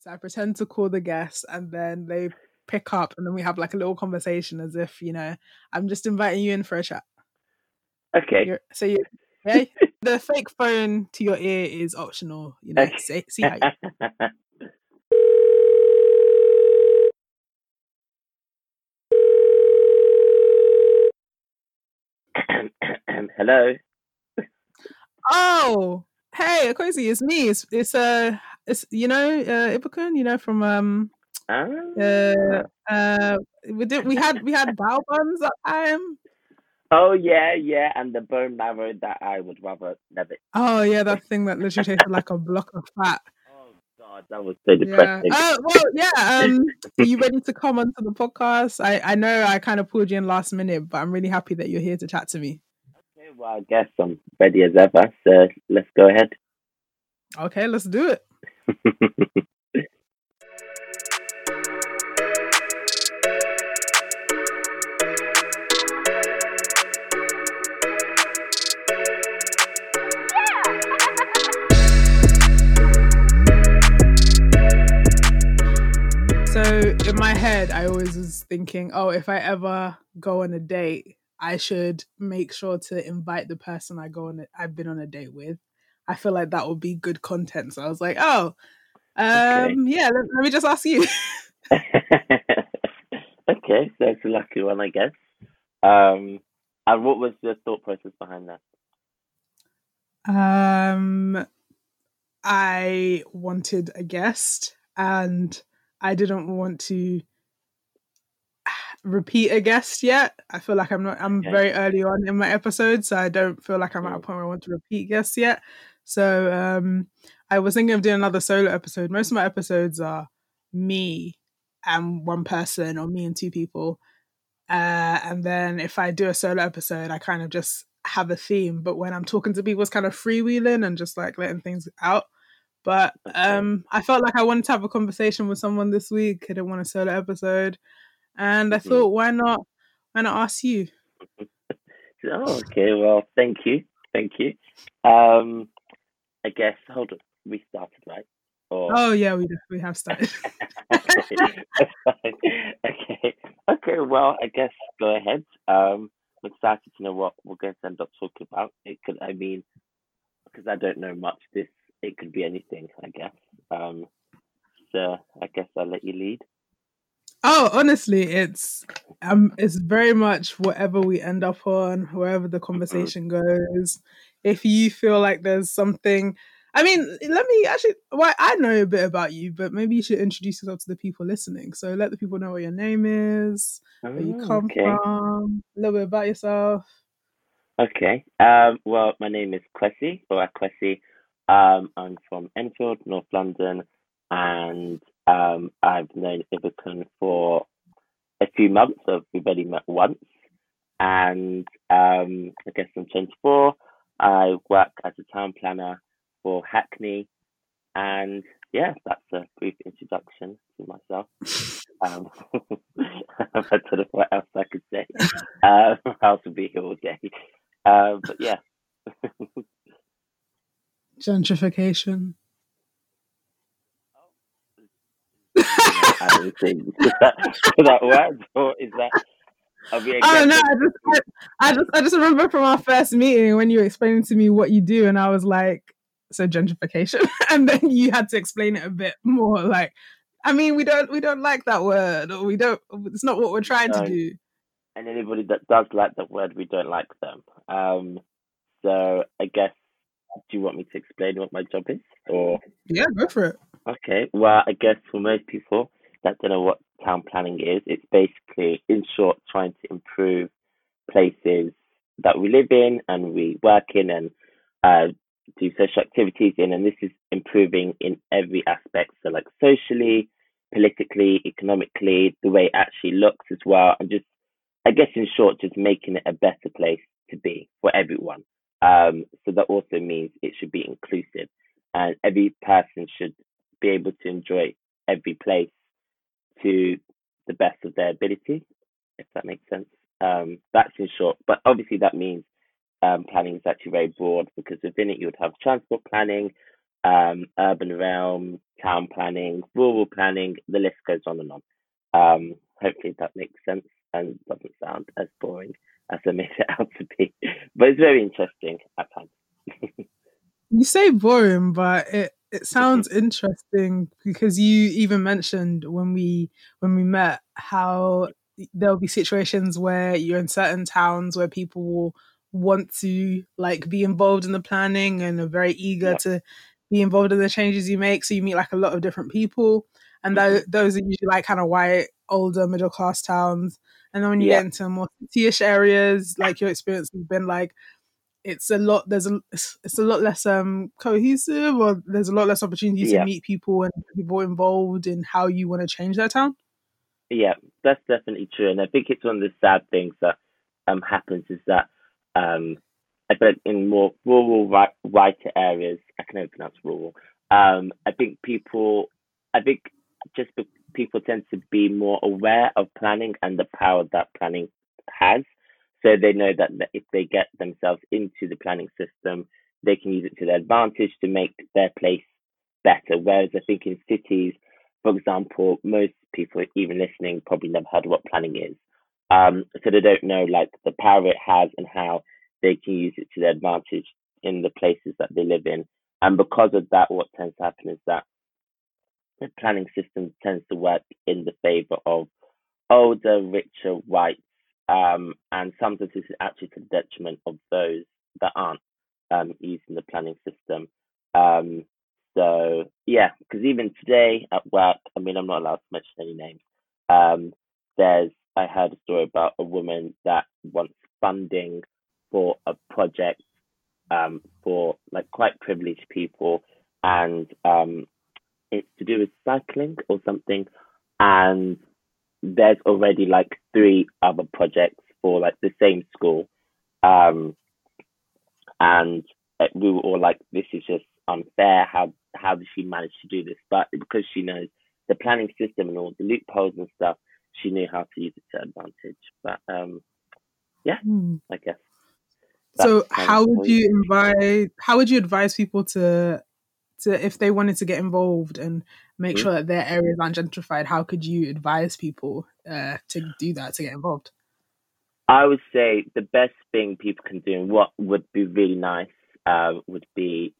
So I pretend to call the guest and then they pick up and then we have like a little conversation as if, you know, I'm just inviting you in for a chat. Okay. You're, so you yeah, the fake phone to your ear is optional, you know. Okay. See, see how you Hello. Oh, hey, Akosi, it's me. It's it's uh it's you know, uh Ibukun, you know, from um Ah. uh uh we did we had we had bao buns that time. Oh yeah, yeah, and the bone marrow that I would rather never. Oh yeah, that thing that literally tasted like a block of fat. Oh god, that was so Yeah. depressing. Oh well, yeah. Um, are you ready to come onto the podcast? I I know I kind of pulled you in last minute, but I'm really happy that you're here to chat to me. Okay, well, I guess I'm ready as ever. So let's go ahead. Okay, let's do it. So in my head, I always was thinking, oh, if I ever go on a date, I should make sure to invite the person I go on. A, I've been on a date with. I feel like that would be good content. So I was like, oh, Okay. um, yeah. Let, let me just ask you. okay, so it's a lucky one, I guess. Um, and what was the thought process behind that? Um, I wanted a guest, and I didn't want to repeat a guest yet. I feel like I'm not. I'm Okay. very early on in my episode, so I don't feel like I'm at a Mm. point where I want to repeat guests yet. So um, I was thinking of doing another solo episode. Most of my episodes are me and one person, or me and two people. Uh, and then if I do a solo episode, I kind of just have a theme. But when I'm talking to people, it's kind of freewheeling and just like letting things out. But um, I felt like I wanted to have a conversation with someone this week. I didn't want a solo episode, and I Mhm. thought, why not? Why not ask you? Oh, okay. Well, thank you, thank you. Um, I guess hold on. We started right? Or Oh yeah, we we have started. okay, okay, okay. Well, I guess go ahead. Um, I'm excited to know what we're going to end up talking about. It could, I mean, because I don't know much. This it could be anything. I guess. Um, so I guess I'll let you lead. Oh, honestly, it's um, it's very much whatever we end up on, wherever the conversation goes. If you feel like there's something, I mean, let me actually. Well, I know a bit about you, but maybe you should introduce yourself to the people listening. So let the people know what your name is, where you Oh, come okay. from, a little bit about yourself. Okay. Um, well, my name is Kwesi, or Kwesi. Um, I'm from Enfield, North London, and um, I've known Ibukun for a few months. So we've only met once, and um, I guess I'm 24. I work as a town planner for Hackney, and yeah, that's a brief introduction to myself. Um, I don't know what else I could say. Um, how to be here all day. Um, but yeah. Gentrification. I don't think that, that word or is that are we Oh no, I just, I, I just, I just remember from our first meeting when you were explaining to me what you do, and I was like, "So gentrification," and then you had to explain it a bit more. Like, I mean, we don't, we don't like that word, or we don't. It's not what we're trying to do. and anybody that does like that word we don't like them. Um so I guess do you want me to explain what my job is or Yeah, go for it. Okay, well, I guess for most people that don't know what town planning is, it's basically, in short, trying to improve places that we live in and we work in and uh, do social activities in. And this is improving in every aspect. So, like socially, politically, economically, the way it actually looks as well. And just, I guess, in short, just making it a better place to be for everyone. Um, so that also means it should be inclusive and every person should be able to enjoy every place to the best of their ability, if that makes sense. Um, that's in short, but obviously that means um, planning is actually very broad because within it you would have transport planning, um, urban realm, town planning, rural planning. The list goes on and on. Um, hopefully that makes sense and doesn't sound as boring as I made it out to be. But it's very interesting at times. you say boring, but it it sounds interesting because you even mentioned when we when we met how there'll be situations where you're in certain towns where people will want to like be involved in the planning and are very eager to be involved in the changes you make. So you meet like a lot of different people, and mm-hmm. th- those are usually like kind of white, older, middle class towns. And then when you get into more city-ish areas, like your experience has been like, it's a lot. There's a it's a lot less um cohesive, or there's a lot less opportunity to meet people and people involved in how you want to change their town. Yeah, that's definitely true, and I think it's one of the sad things that um happens is that um i but in more rural right, whiter areas, I can never pronounce rural. Um, I think people, I think just people tend to be more aware of planning and the power that planning has. So they know that if they get themselves into the planning system, they can use it to their advantage to make their place better. Whereas I think in cities, for example, most people even listening probably never heard what planning is. Um, so they don't know like the power it has and how they can use it to their advantage in the places that they live in. And because of that, what tends to happen is that the planning system tends to work in the favor of older, richer whites, um, and sometimes this is actually to the detriment of those that aren't um, using the planning system. Um, so yeah, because even today at work, I mean, I'm not allowed to mention any names. Um, there's I heard a story about a woman that wants funding for a project um, for like quite privileged people, and um, it's to do with cycling or something. And there's already like three other projects for like the same school, um, and we were all like, "This is just unfair. How how does she manage to do this?" But because she knows the planning system and all the loopholes and stuff, she knew how to use it to advantage. But um, yeah, mm. I guess so how would you invite how would you advise people to to if they wanted to get involved and make mm-hmm. sure that their areas aren't gentrified how could you advise people uh, to do that to get involved? I would say the best thing people can do and what would be really nice uh, would be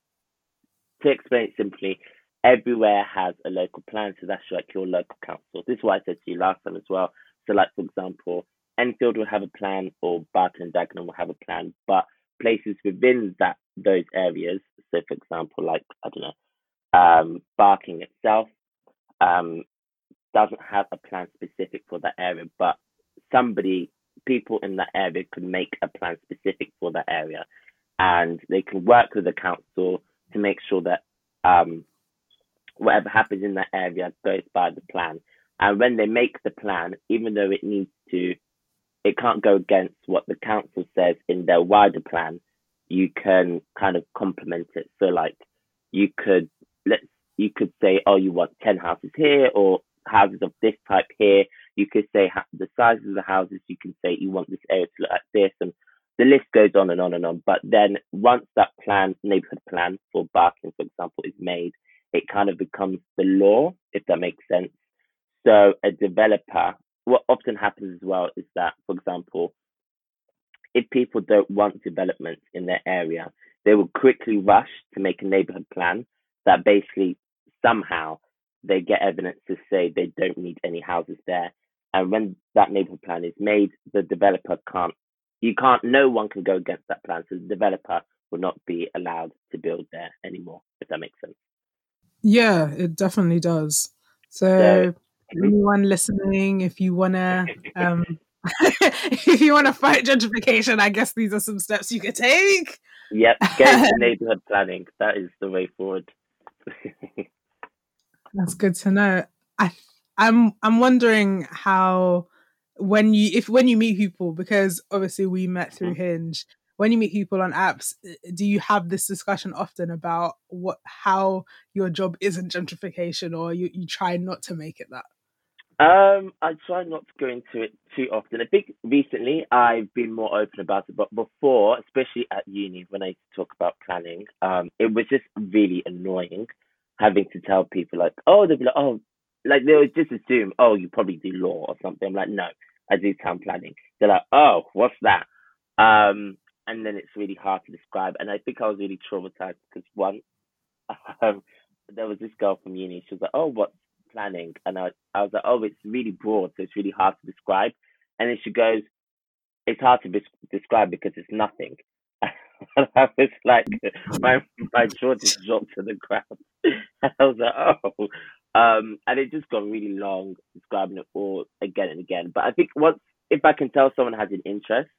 to explain it simply everywhere has a local plan so that's like your local council. This is what i said to you last time as well. So like for example Enfield will have a plan or Barking and Dagenham will have a plan, but places within that those areas, so for example, like I don't know, um, Barking itself, um, doesn't have a plan specific for that area, but somebody, people in that area could make a plan specific for that area, and they can work with the council to make sure that um, whatever happens in that area goes by the plan. And when they make the plan, even though it needs to it can't go against what the council says in their wider plan. You can kind of complement it. So like you could let's you could say, oh, you want ten houses here or houses of this type here. You could say the sizes of the houses. You can say you want this area to look like this, and the list goes on and on and on. But then once that plan, neighborhood plan for Barking, for example, is made, it kind of becomes the law, if that makes sense. So a developer what often happens as well is that, for example, if people don't want development in their area, they will quickly rush to make a neighborhood plan that basically somehow they get evidence to say they don't need any houses there. And when that neighborhood plan is made, the developer can't, you can't, no one can go against that plan. So the developer will not be allowed to build there anymore, if that makes sense. Yeah, it definitely does. So, so anyone listening, if you wanna um if you wanna fight gentrification, I guess these are some steps you could take. Yep, get into neighborhood planning. That is the way forward. That's good to know. I I'm I'm wondering how when you if when you meet people because obviously we met through mm-hmm. Hinge when you meet people on apps, do you have this discussion often about what how your job isn't gentrification or you, you try not to make it that? Um, I try not to go into it too often. I think recently I've been more open about it, but before, especially at uni, when I talk about planning, um, it was just really annoying having to tell people like, oh, they'll be like, oh, like they would just assume, oh, you probably do law or something. I'm like, no, I do town planning. They're like, oh, what's that? Um, and then it's really hard to describe. And I think I was really traumatized because one, um, there was this girl from uni. She was like, oh, what's planning? And I, I was like, oh, it's really broad, so it's really hard to describe. And then she goes, it's hard to des- describe because it's nothing. and I was like, my my jaw just dropped to the ground. I was like, oh. Um, and it just got really long describing it all again and again. But I think once, if I can tell someone has an interest,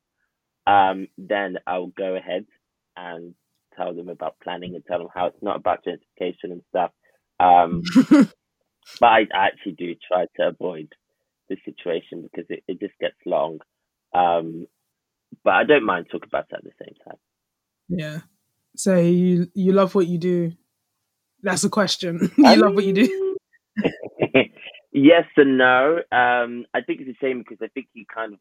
um, then I'll go ahead and tell them about planning and tell them how it's not about gentrification and stuff. Um, but I, actually do try to avoid the situation because it, it just gets long. Um, but I don't mind talking about it at the same time. Yeah. So you you love what you do? That's a question. you love what you do? yes and no. Um, I think it's the same because I think you kind of,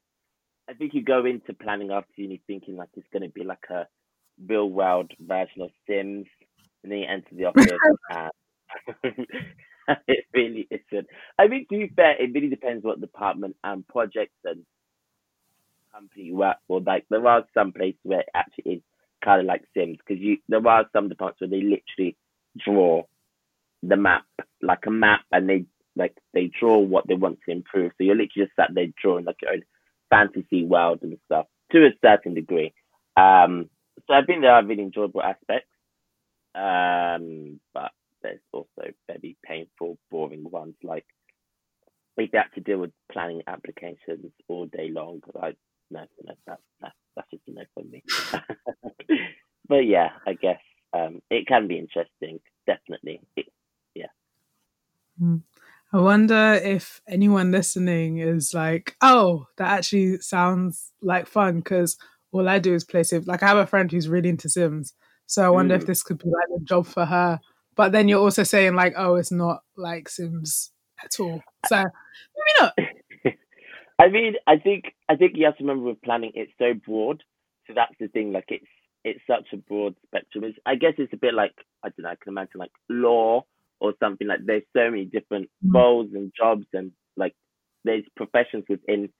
I think you go into planning after uni thinking like it's going to be like a real world version of Sims, and then you enter the office and it really isn't. I mean, to be fair, it really depends what department and projects and company you work for. Like there are some places where it actually is kind of like Sims because you there are some departments where they literally draw the map like a map and they like they draw what they want to improve. So you're literally just sat there drawing like your own fantasy world and stuff to a certain degree. Um, so I think there are really enjoyable aspects, um, but there's also very painful, boring ones like if you have to deal with planning applications all day long. Like no, no, that's that's, that's just a no for me. but yeah, I guess um, it can be interesting. Definitely, it, yeah. Mm. I wonder if anyone listening is like, oh, that actually sounds like fun because all I do is play Sims. Like I have a friend who's really into Sims, so I wonder mm. if this could be like a job for her. But then you're also saying like, oh, it's not like Sims at all. So maybe not. I mean, I think I think you have to remember with planning, it's so broad. So that's the thing. Like it's it's such a broad spectrum. It's, I guess it's a bit like I don't know. I can imagine like law or something like. There's so many different mm. roles and jobs and like there's professions within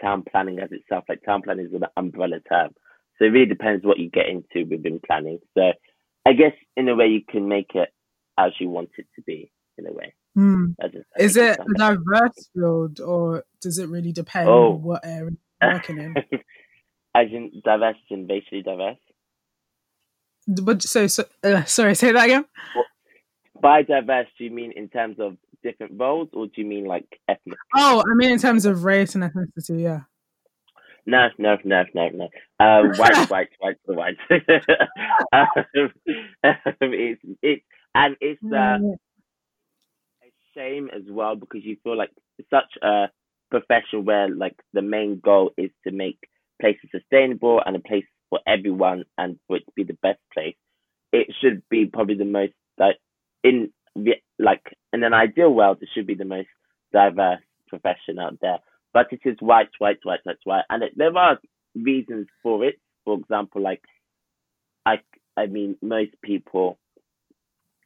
town planning as itself. Like town planning is an umbrella term. So it really depends what you get into within planning. So I guess in a way you can make it as you want it to be in a way. Mm. Is it a diverse field or does it really depend oh. on what area you're working in? as in diverse and basically diverse. But so, so uh, sorry, say that again. Well, by diverse, do you mean in terms of different roles, or do you mean like ethnic? Oh, I mean in terms of race and ethnicity. Yeah. No, no, no, no, no. Um, white, white, white, white. um, it's it, and it's uh, a shame as well because you feel like such a profession where like the main goal is to make places sustainable and a place for everyone and for it to be the best place. It should be probably the most like in like in an ideal world, it should be the most diverse profession out there. But it is white, white, white, white, white, and it, there are reasons for it. For example, like I, I mean, most people,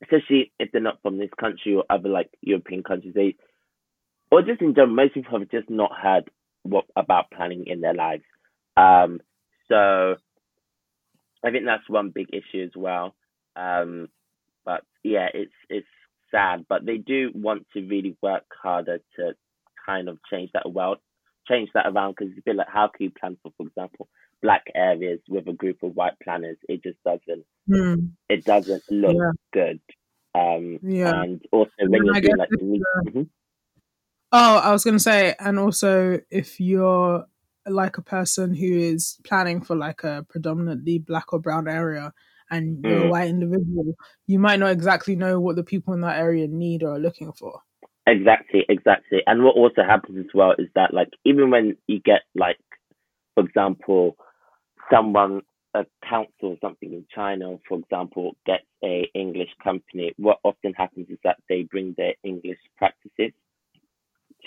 especially if they're not from this country or other like European countries, they, or just in general, most people have just not heard what about planning in their lives. Um, so I think that's one big issue as well. Um, but yeah, it's it's sad, but they do want to really work harder to kind of change that world, change that around because it's a bit like how can you plan for, for example, black areas with a group of white planners? It just doesn't. Mm. It doesn't look yeah. Good. Um, yeah. And also when you're doing like, mm-hmm. oh, I was gonna say, and also if you're like a person who is planning for like a predominantly black or brown area and you're mm. a white individual, you might not exactly know what the people in that area need or are looking for. Exactly, exactly. And what also happens as well is that like even when you get like for example, someone a council or something in China, for example, gets a English company, what often happens is that they bring their English practices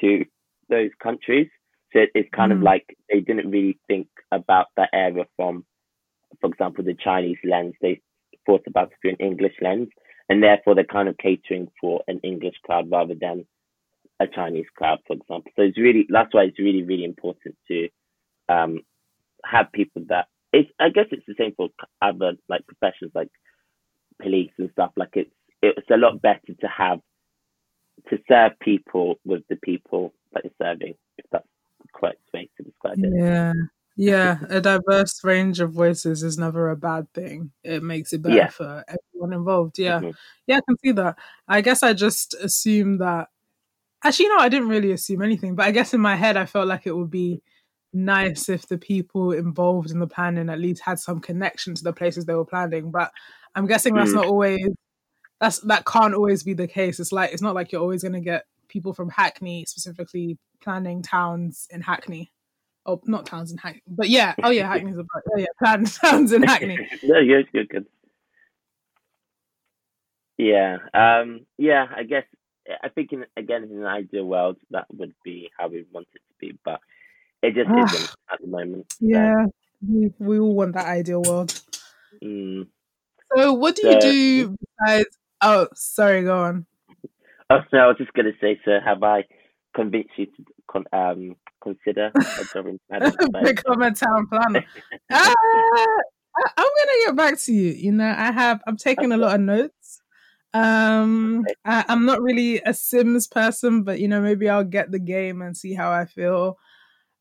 to those countries. So it's kind of Mm. like they didn't really think about that area from, for example, the Chinese lens. They thought about it through an English lens, and therefore they're kind of catering for an English crowd rather than a Chinese crowd, for example. So it's really that's why it's really really important to um, have people that it's. I guess it's the same for other like professions like police and stuff. Like it's it's a lot better to have to serve people with the people that you're serving. If that's the correct way to describe it. Yeah. Yeah, a diverse range of voices is never a bad thing. It makes it better Yeah. for everyone involved. Yeah. Mhm. Yeah, I can see that. I guess I just assumed that. Actually, no, I didn't really assume anything, but I guess in my head, I felt like it would be nice if the people involved in the planning at least had some connection to the places they were planning. But I'm guessing that's Mm. not always. That's that can't always be the case. It's like it's not like you're always going to get people from Hackney specifically planning towns in Hackney. Oh, not towns in Hackney, but yeah. Oh yeah, Hackney's about. Oh yeah, planning towns in Hackney. no, you're, you're good. Yeah, um, yeah. I guess I think in, again in an ideal world that would be how we want it to be, but it just Ah. isn't at the moment. So, Yeah, we, we all want that ideal world. mm. So, what do you do besides? Oh, sorry, go on. Oh, no, I was just gonna say, so have I convinced you to con- um consider a job in Become a town planner. Ah, I, I'm gonna get back to you. You know, I have. I'm taking a lot of notes. Um, Okay. I, I'm not really a Sims person, but you know, maybe I'll get the game and see how I feel.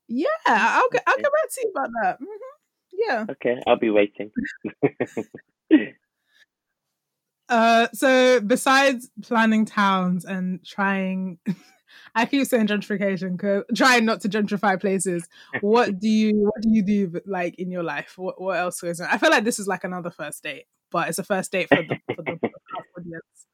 Yeah, I'll get. I'll get back to you about that. hmm Yeah. okay, I'll be waiting. Uh, so besides planning towns and trying, I keep saying gentrification because trying not to gentrify places. What do you what do you do like in your life? What what else goes on? I feel like this is like another first date, but it's a first date for the for the audience.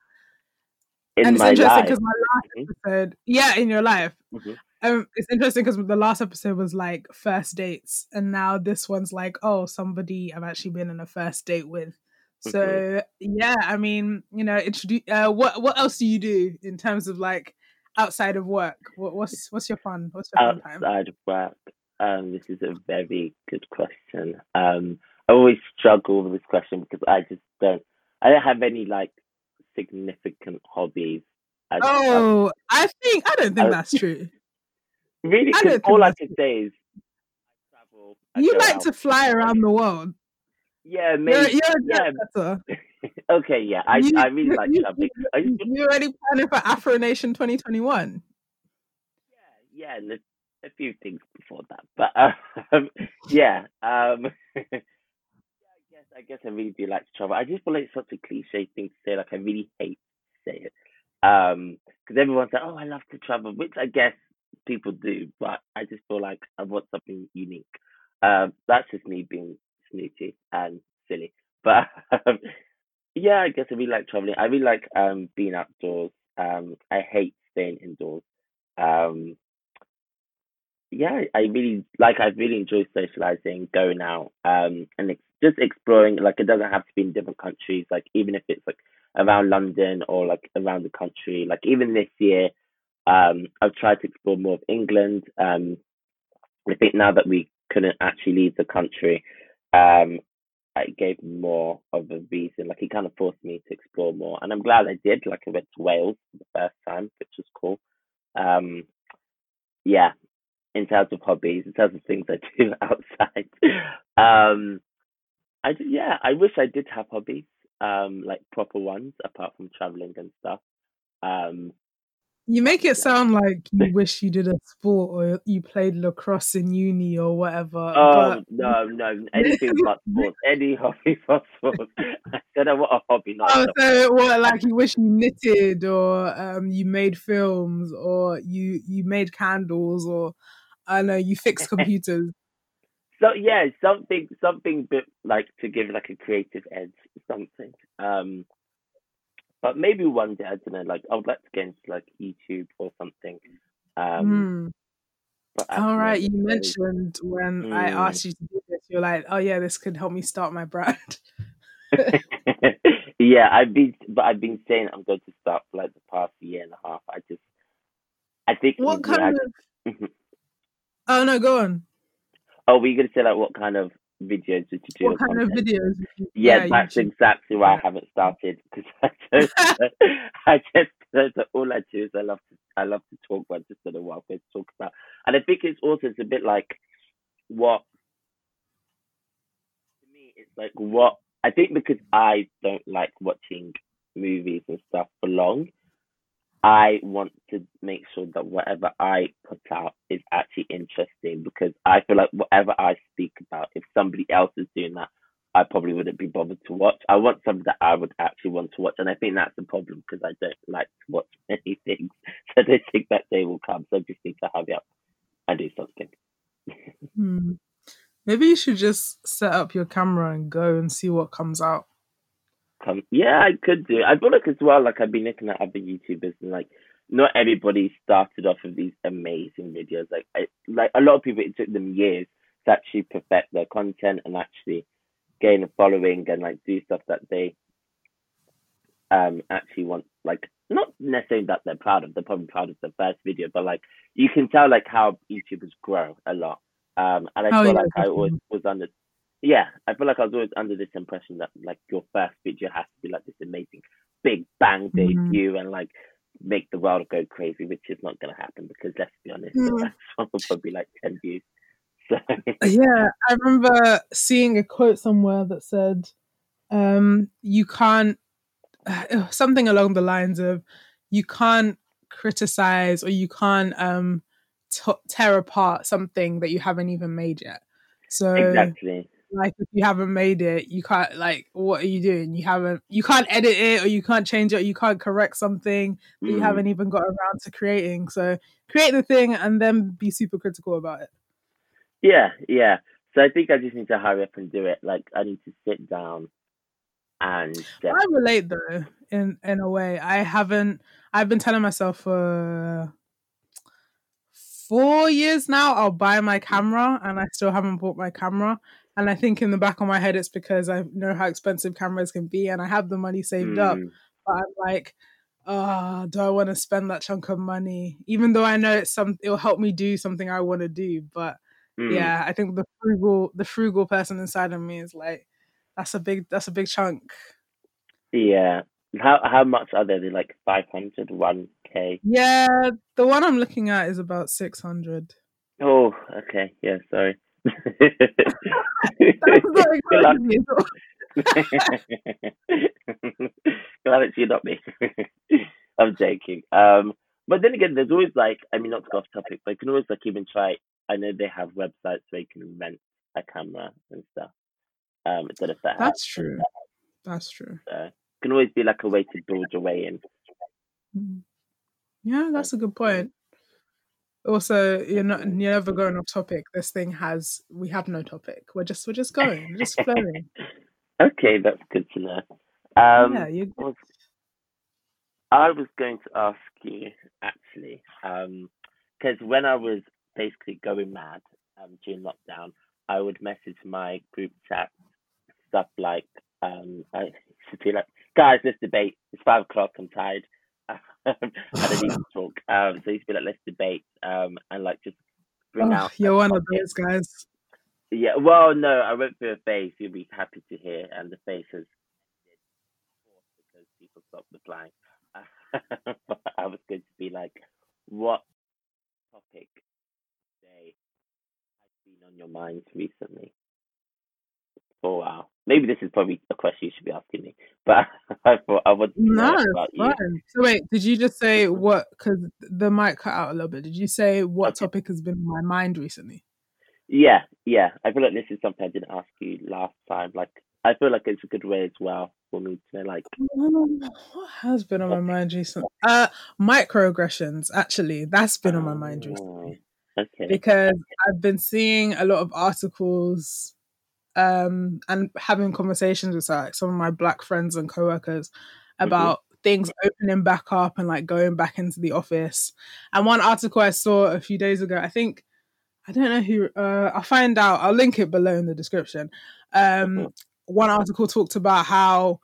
in and it's interesting because my last Mhm. episode, yeah, in your life. Mhm. Um, it's interesting because the last episode was like first dates, and now this one's like, oh, somebody I've actually been on a first date with. So yeah, I mean, you know, introduce. Uh, what what else do you do in terms of like outside of work? What, what's what's your fun? What's your fun time? outside of work? Um, this is a very good question. Um, I always struggle with this question because I just don't. I don't have any like significant hobbies. I, I- Oh, I think I don't think I- that's true. Really, I because all I can say is I travel. I You like out. to fly around the world. Yeah, You're, maybe. you're a yeah. Okay, yeah. I You- I really like you- traveling. You, you already planning for Afro Nation 2021? yeah, yeah, and a, a few things before that, but um, yeah. Um, I guess I guess I really do like to travel. I just feel like it's such a cliche thing to say. Like I really hate to say it. Um, because everyone's like, "Oh, I love to travel," which I guess people do, but I just feel like I want something unique. Um, that's just me being snooty and silly. But um, yeah, I guess I really like traveling. I really like um being outdoors. Um, I hate staying indoors. Um, yeah, I really like. I really enjoy socializing, going out, um, and ex- just exploring. Like it doesn't have to be in different countries. Like even if it's like around London or like around the country. Like even this year, um, I've tried to explore more of England. Um, I think now that we couldn't actually leave the country, um, it gave more of a reason. Like it kind of forced me to explore more, and I'm glad I did. Like I went to Wales for the first time, which was cool. Um, yeah, in terms of hobbies, in terms of things I do outside. Um, I do, yeah, I wish I did have hobbies, um, like proper ones apart from traveling and stuff. Um, You make it sound like you wish you did a sport or you played lacrosse in uni or whatever. oh but no, no, anything but sports, any hobby but sports. I said I want a hobby, not oh, so what? Like you wish you knitted or um, you made films or you you made candles or I don't know you fixed computers. So yeah, something something bit like to give like a creative edge, something. Um, but maybe one day I don't know. Like I would like to get into like YouTube or something. Um, Hmm. but All right, you mentioned when I Mm. asked you to do this, you're like, oh yeah, this could help me start my brand. yeah, I've been, but I've been saying I'm going to start for like the past year and a half. I just, I think What maybe I kind of. Oh no, go on. Oh, were you gonna say like what kind of videos you do? What kind of videos? you- Yeah, that's YouTube. exactly why I haven't started because I just, I just, all I do is I love to, I love to talk, but I just don't know what I'm going to talk about. And I think it's also it's a bit like what to me it's like what I think because I don't like watching movies and stuff for long. I want to make sure that whatever I put out is actually interesting because I feel like whatever I speak about, if somebody else is doing that, I probably wouldn't be bothered to watch. I want something that I would actually want to watch, and I think that's the problem because I don't like to watch many things. So I think that day will come. So I just need to hurry up and do something. Hmm. Maybe you should just set up your camera and go and see what comes out. Come, yeah, I could do. I feel like as well, like I've been looking at other YouTubers and like not everybody started off with these amazing videos. Like, I, like a lot of people, it took them years to actually perfect their content and actually gain a following and like do stuff that they um actually want. Like, not necessarily that they're proud of. They're probably proud of the first video, but like you can tell like how YouTubers grow a lot. Um, and I Oh, feel yeah, like I always definitely. was under yeah, I feel like I was always under this impression that like your first feature has to be like this amazing big bang Mhm. debut and like make the world go crazy, which is not gonna happen because let's be honest, the Mm. first one will probably like ten views. So Yeah, I remember seeing a quote somewhere that said, um, "You can't," uh, something along the lines of, "You can't criticize or you can't um, t- tear apart something that you haven't even made yet." So, exactly. Like, if you haven't made it, you can't. Like, what are you doing? You haven't. You can't edit it, or you can't change it. Or you can't correct something that you Mm. haven't even got around to creating. So, create the thing and then be super critical about it. Yeah, yeah. So I think I just need to hurry up and do it. Like I need to sit down and I relate though in in a way. I haven't. I've been telling myself for four years now I'll buy my camera, and I still haven't bought my camera. And I think in the back of my head it's because I know how expensive cameras can be, and I have the money saved up. Mm, But I'm like, ah, do I want to spend that chunk of money? Even though I know it's some, it'll help me do something I want to do. But mm. yeah, I think the frugal, the frugal person inside of me is like, that's a big, that's a big chunk. Yeah. How how much are they? They're like 500, 1k. Yeah, the one I'm looking at is about 600. Oh, okay. Yeah, sorry. That's not Good luck. encouraging me. Glad it's you, not me. I'm joking. Um, but then again, there's always like, I mean, not to go off topic, but you can always like even try. I know they have websites where you can rent a camera and stuff. Um, instead of that, That's true. That's true. so can always be like a way to build your way in. Mm. Yeah, that's a good point. Also, you're not you're never going off topic. This thing has we have no topic. We're just we're just going, we're just flowing. okay, that's good to know. Um, yeah, you I was going to ask you actually, because when I was basically going mad um, during lockdown, I would message my group chat stuff like, um, I used to be like, guys, let's debate. It's five o'clock. I'm tired. I don't need talk. Um, so I used to be like, let's debate, um, and like just bring oh, out. you're a one of those guys. Yeah, well, no, I went through a phase. You'll be happy to hear, and the phase has ended because people stopped replying. but I was going to be like, what topic today has been on your mind recently? For a while. Maybe this is probably a question you should be asking me, but I thought I would. No, about you. So wait, did you just say what? Because the mic cut out a little bit. Did you say what Okay. topic has been on my mind recently? Yeah, yeah. I feel like this is something I didn't ask you last time. Like, I feel like it's a good way as well for me to like. Um, what has been on my mind recently? Uh, microaggressions. Actually, that's been on my mind recently. Oh, okay. because I've been seeing a lot of articles um, and having conversations with like some of my black friends and coworkers about things opening back up and like going back into the office. And one article I saw a few days ago, I think I don't know who. Uh, I'll find out. I'll link it below in the description. Um, Mhm. One article talked about how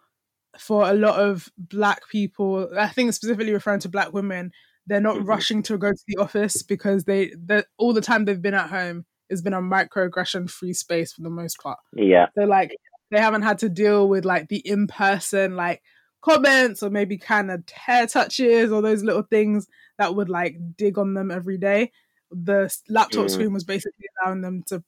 for a lot of black people, I think specifically referring to black women, they're not Mhm. rushing to go to the office because they all the time they've been at home has been a microaggression free space for the most part. Yeah. So like they haven't had to deal with like the in person like comments or maybe kind of hair touches or those little things that would like dig on them every day. The laptop Mm. screen was basically allowing them to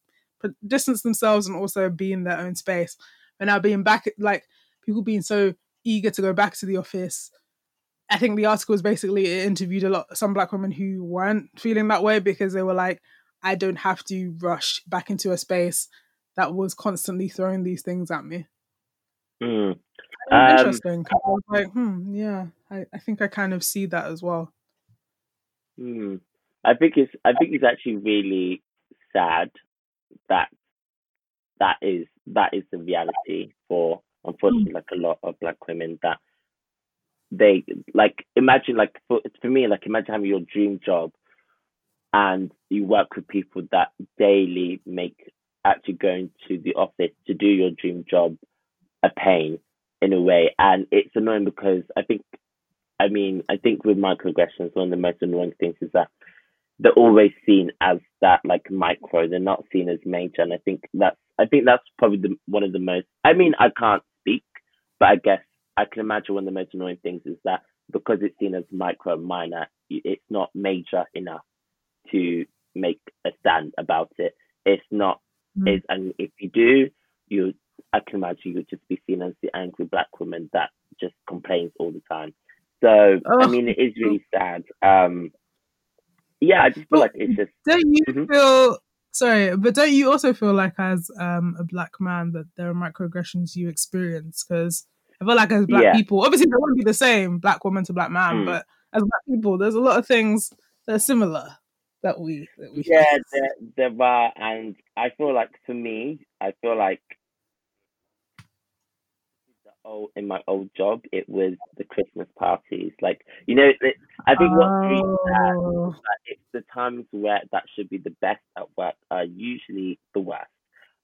distance themselves and also be in their own space. And now being back, like people being so eager to go back to the office. I think the article was basically it interviewed a lot some black women who weren't feeling that way because they were like, I don't have to rush back into a space that was constantly throwing these things at me. Mm. Um, interesting. I was like, hmm, yeah, I, I think I kind of see that as well. Hmm. I think it's I think it's actually really sad that that is that is the reality for unfortunately like a lot of black women that they like imagine like for for me like imagine having your dream job and you work with people that daily make actually going to the office to do your dream job a pain in a way. And it's annoying because I think I mean I think with microaggressions one of the most annoying things is that they're always seen as that like micro. They're not seen as major. And I think that's I think that's probably the, one of the most I mean I can't speak but I guess I can imagine one of the most annoying things is that because it's seen as micro minor it's not major enough to make a stand about it it's not Mm. is and if you do you I can imagine you'd just be seen as the angry black woman that just complains all the time so I Oh. mean it is really sad um yeah I just feel Well, like it's just Don't you Mhm. feel sorry, but don't you also feel like as um a black man that there are microaggressions you experience? Because I feel like as black Yeah. people, obviously they won't be the same, black woman to black man, Mm. but as black people, there's a lot of things that are similar that we that we Yeah, there, there are, and I feel like for me, I feel like the old, in my old job, it was the Christmas parties. Like, you know, it, I think what's really Oh. is that it's the times where that should be the best at work are usually the worst.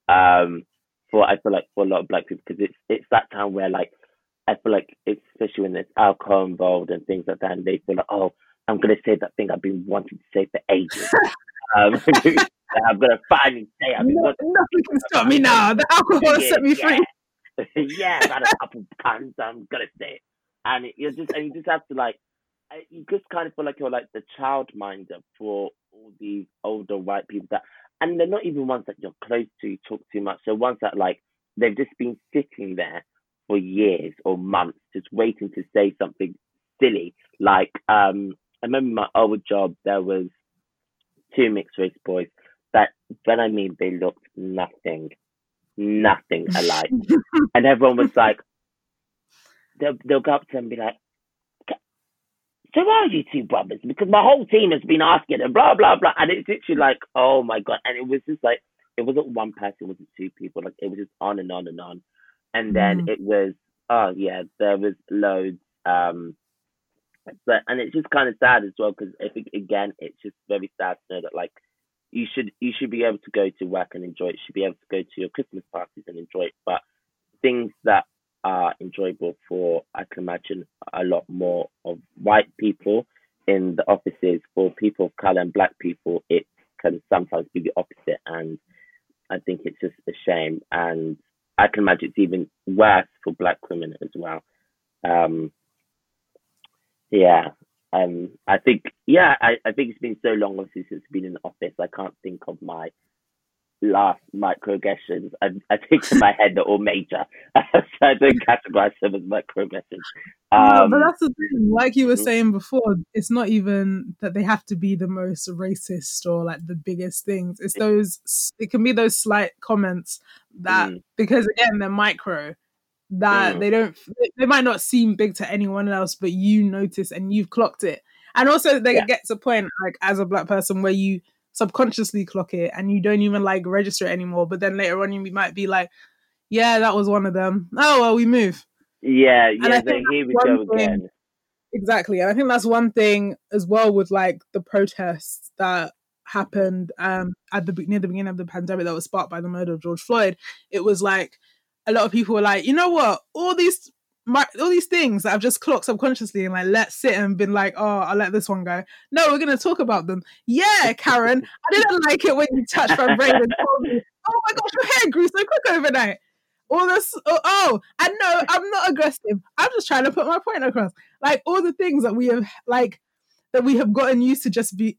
Um, for I feel like for a lot of black people, because it's it's that time where like I feel like it's especially when there's alcohol involved and things like that, and they feel like, oh, I'm gonna say that thing I've been wanting to say for ages. um, I'm gonna finally say I've been No, nothing can stop me now. The alcohol yeah, set me free. yeah. yeah, I got a couple puns. I'm gonna say it, and it, you just and you just have to like, you just kind of feel like you're like the child minder for all these older white people that, and they're not even ones that you're close to, you talk too much. They're ones that like they've just been sitting there for years or months, just waiting to say something silly. Like, um, I remember my old job. There was two mixed race boys that, when I mean they looked nothing, nothing alike and everyone was like, they'll, they'll go up to them and be like, "Ca- so are you two brothers? Because my whole team has been asking and blah, blah, blah. And it's literally like, oh my God. And it was just like, it wasn't one person, it wasn't two people. Like, it was just on and on and on. And then Mm. it was, oh yeah, there was loads. Um, but, and it's just kind of sad as well, because I think, again, it's just very sad to know that, like, you should you should be able to go to work and enjoy it. You should be able to go to your Christmas parties and enjoy it. But things that are enjoyable for I can imagine a lot more of white people in the offices for people of color and black people it can sometimes be the opposite and I think it's just a shame and I can imagine it's even worse for black women as well. Um yeah. Um I think yeah, I, I think it's been so long obviously since I've been in the office. I can't think of my last microaggressions. I, I think in my head they're all major. so I don't categorize them as microaggressions. No, Um, but that's the thing. Like you were mhm. saying before, it's not even that they have to be the most racist or like the biggest things. It's those. It can be those slight comments that Mm. because again they're micro that Mm. they don't. They, might not seem big to anyone else, but you notice and you've clocked it. And also, they Yeah. get to a point like as a black person where you subconsciously clock it and you don't even like register it anymore. But then later on, you might be like, "Yeah, that was one of them." Oh well, we move. yeah, yeah, so here we go thing- again. Exactly. And I think that's one thing as well with like the protests that happened um at the near the beginning of the pandemic that was sparked by the murder of George Floyd. It was like a lot of people were like, you know what, all these my all these things that I've just clocked subconsciously and like let sit and been like, oh, I'll let this one go. No, we're gonna talk about them. Yeah, Karen, I didn't like it when you touched my brain and told me, oh my gosh, your hair grew so quick overnight. All this, oh, oh, and no, I'm not aggressive. I'm just trying to put my point across. Like all the things that we have, like that we have gotten used to just be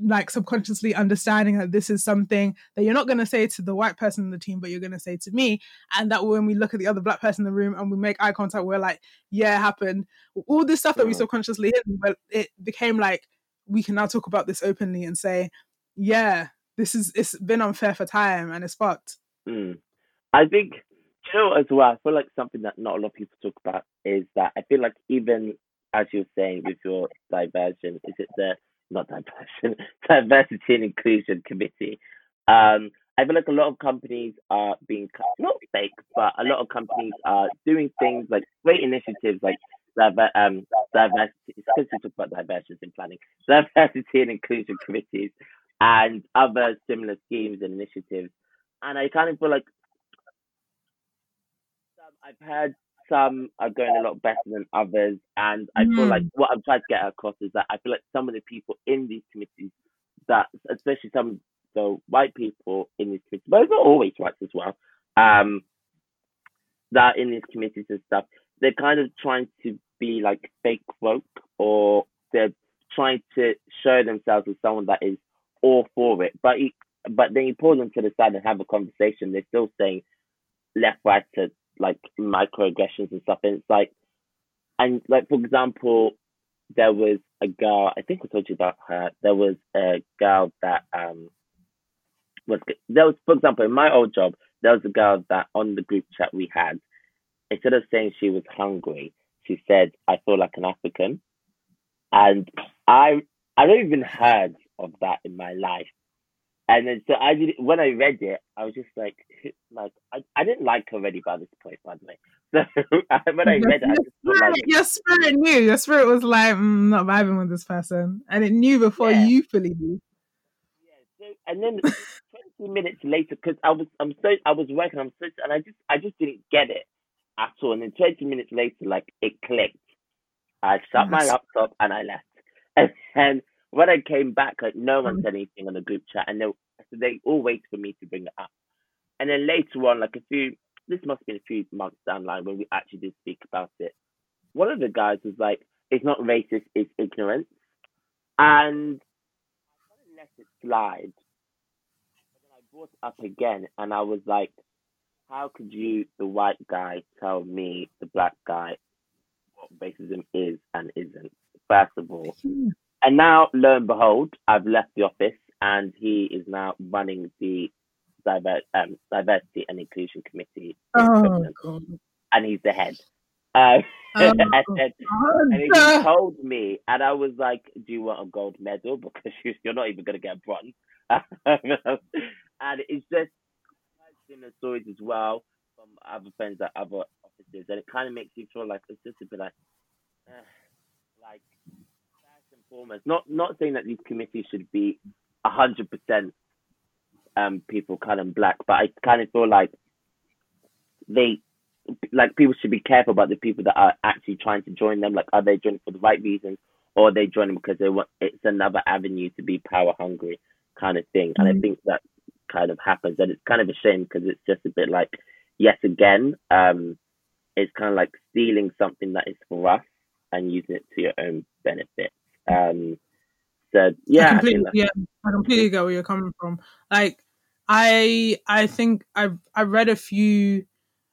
like subconsciously understanding that this is something that you're not going to say to the white person in the team, but you're going to say to me. And that when we look at the other black person in the room and we make eye contact, we're like, yeah, it happened. All this stuff that we subconsciously hid, but it became like, we can now talk about this openly and say, yeah, this is, it's been unfair for time and it's fucked. Mm. I think, you know, as well, I feel like something that not a lot of people talk about is that I feel like even as you're saying with your diversion, is it the not diversity and inclusion committee. Um, I feel like a lot of companies are being not fake, but a lot of companies are doing things like great initiatives like diver- um, diversity. Because we talk about diversity in planning, diversity and inclusion committees, and other similar schemes and initiatives. And I kind of feel like I've heard some are going a lot better than others. And I mm. feel like mm. what I'm trying to get across is that I feel like some of the people in these committees, that especially some of the white people in these committees, but it's not always whites as well, um, that in these committees and stuff, they're kind of trying to be like fake woke or they're trying to show themselves as someone that is all for it. But but then you pull them to the side and have a conversation, they're still saying left, right to like microaggressions and stuff. And it's like, and like for example, there was a girl. I think I told you about her. There was a girl that um was there was for example in my old job there was a girl that on the group chat we had instead of saying she was hungry she said I feel like an African, and I I don't even heard of that in my life. And then so I did when I read it, I was just like, like I, I didn't like her already by this point, by the way. So when I read it, I just spirit, like, your spirit knew. Your spirit was like, mm, not vibing with this person, and it knew before yeah. you fully knew. Yeah. So, and then twenty minutes later, because I was I'm so I was working, I'm so and I just I just didn't get it at all. And then twenty minutes later, like it clicked. I shut yes. my laptop and I left. And then when I came back, like no one mm. said anything on the group chat, and they so they all wait for me to bring it up. And then later on, like a few, this must have been a few months down the line when we actually did speak about it. One of the guys was like, "It's not racist, it's ignorance," and I let it slide. But then I brought it up again, and I was like, "How could you, the white guy, tell me, the black guy, what racism is and isn't?" First of all. And now, lo and behold, I've left the office and he is now running the diver- um, diversity and inclusion committee. Oh, and he's the head. Uh, oh, and, and he told me, and I was like, "Do you want a gold medal? Because you're not even going to get a bronze." and it's just similar stories as well from other friends at other offices, and it kind of makes you feel like it's just a bit like, uh, like foremost, not not saying that these committees should be hundred percent um people colored and black, but I kind of feel like they like people should be careful about the people that are actually trying to join them. Like, are they joining for the right reasons, or are they joining because they want it's another avenue to be power hungry kind of thing? Mm-hmm. And I mm. think that kind of happens, and it's kind of a shame because it's just a bit like, yes, again, um, it's kind of like stealing something that is for us and using it to your own benefit. Um, so yeah, I completely, yeah, I completely get where you're coming from. Like, I I think I've I read a few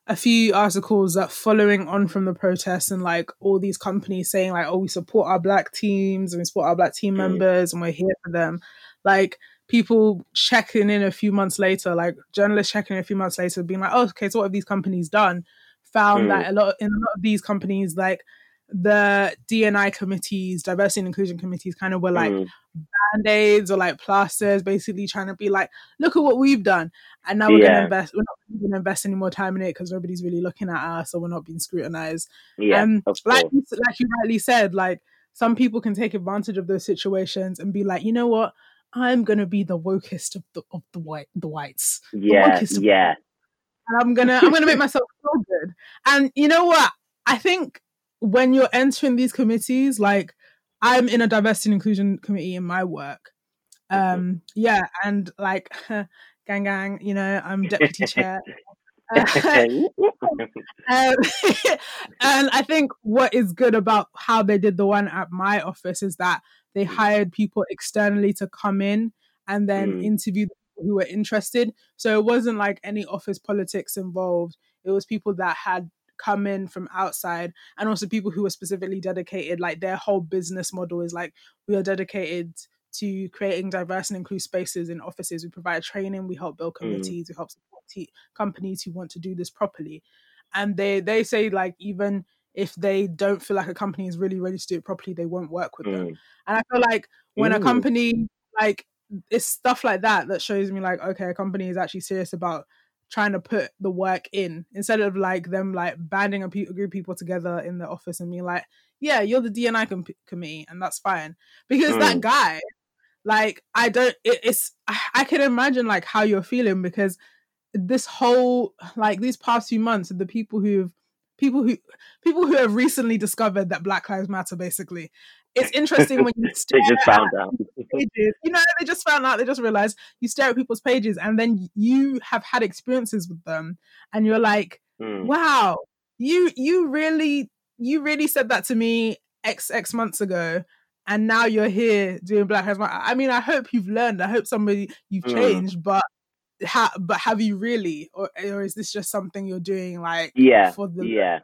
a few articles that following on from the protests and like all these companies saying like oh we support our black teams and we support our black team mm. members and we're here for them like people checking in a few months later like journalists checking in a few months later being like oh okay so what have these companies done found mm. that a lot in a lot of these companies like the DNI committees, diversity and inclusion committees, kind of were like mm. band aids or like plasters, basically trying to be like, look at what we've done, and now we're yeah. gonna invest. We're not gonna invest any more time in it because nobody's really looking at us, or we're not being scrutinized. Yeah, um, like like you rightly said, like some people can take advantage of those situations and be like, you know what, I'm gonna be the wokest of the of the white the whites. Yeah, the yeah. And I'm gonna I'm gonna make myself feel good. And you know what? I think when you're entering these committees, like I'm in a diversity and inclusion committee in my work. Um, yeah, and like gang gang, you know, I'm deputy chair. um, and I think what is good about how they did the one at my office is that they mm. hired people externally to come in and then mm. interview people who were interested. So it wasn't like any office politics involved. It was people that had come in from outside and also people who are specifically dedicated like their whole business model is like we are dedicated to creating diverse and inclusive spaces in offices we provide training we help build mm. committees mm. we help support t- companies who want to do this properly and they they say like even if they don't feel like a company is really ready to do it properly they won't work with mm. them and i feel like when Ooh. a company like it's stuff like that that shows me like okay a company is actually serious about trying to put the work in instead of like them like banding a, pe- a group of people together in the office and being like yeah you're the dni com- committee and that's fine because mm. that guy like i don't it, it's I, I can imagine like how you're feeling because this whole like these past few months of the people who've people who people who have recently discovered that black lives matter basically it's interesting when you stare they just found out pages. You know, they just found out. They just realized you stare at people's pages, and then you have had experiences with them, and you're like, mm. "Wow, you you really you really said that to me x x months ago." And now you're here doing Black Lives. I mean, I hope you've learned. I hope somebody you've mm. changed, but ha- but have you really, or or is this just something you're doing like yeah for the yeah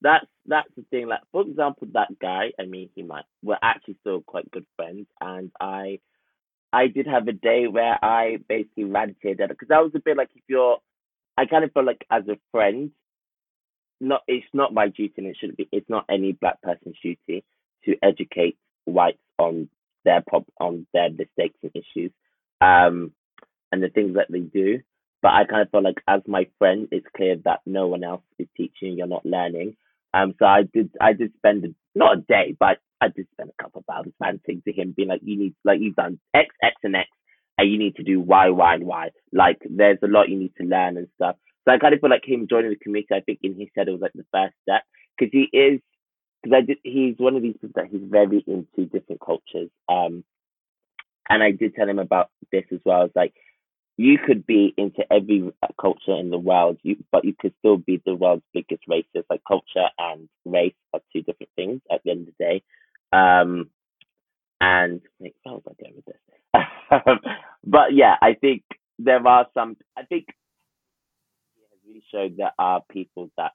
that's that's the thing. Like for example, that guy. I mean, he might. We're actually still quite good friends, and I, I did have a day where I basically ranted at because I was a bit like if you're, I kind of feel like as a friend, not it's not my duty, and it shouldn't be. It's not any black person's duty to educate whites on their pop on their mistakes and issues, um, and the things that they do. But I kind of feel like as my friend, it's clear that no one else is teaching. You're not learning. Um, so I did, I did spend a, not a day, but I did spend a couple of hours ranting to him, being like, "You need, like, you've done X, X, and X, and you need to do Y, Y, and Y. Like, there's a lot you need to learn and stuff." So I kind of feel like him joining the committee. I think in his head it was like the first step because he is, because I did, he's one of these people that he's very into different cultures. Um, and I did tell him about this as well. It's like you could be into every culture in the world, you, but you could still be the world's biggest racist. Like culture and race are two different things at the end of the day. Um, and how was I going with this? but yeah, I think there are some. I think has really showed there are people that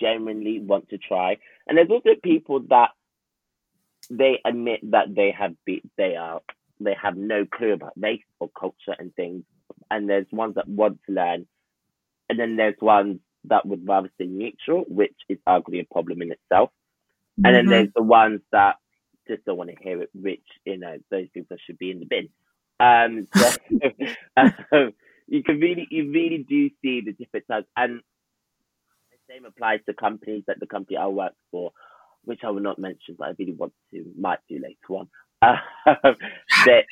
genuinely want to try, and there's also people that they admit that they have be they are they have no clue about race or culture and things and there's ones that want to learn, and then there's ones that would rather stay neutral, which is arguably a problem in itself. Mm-hmm. And then mm-hmm. there's the ones that just don't want to hear it, which you know those people should be in the bin. Um, so, um, you can really, you really do see the different types, and the same applies to companies like the company I work for, which I will not mention, but I really want to, might do later on. Uh, they,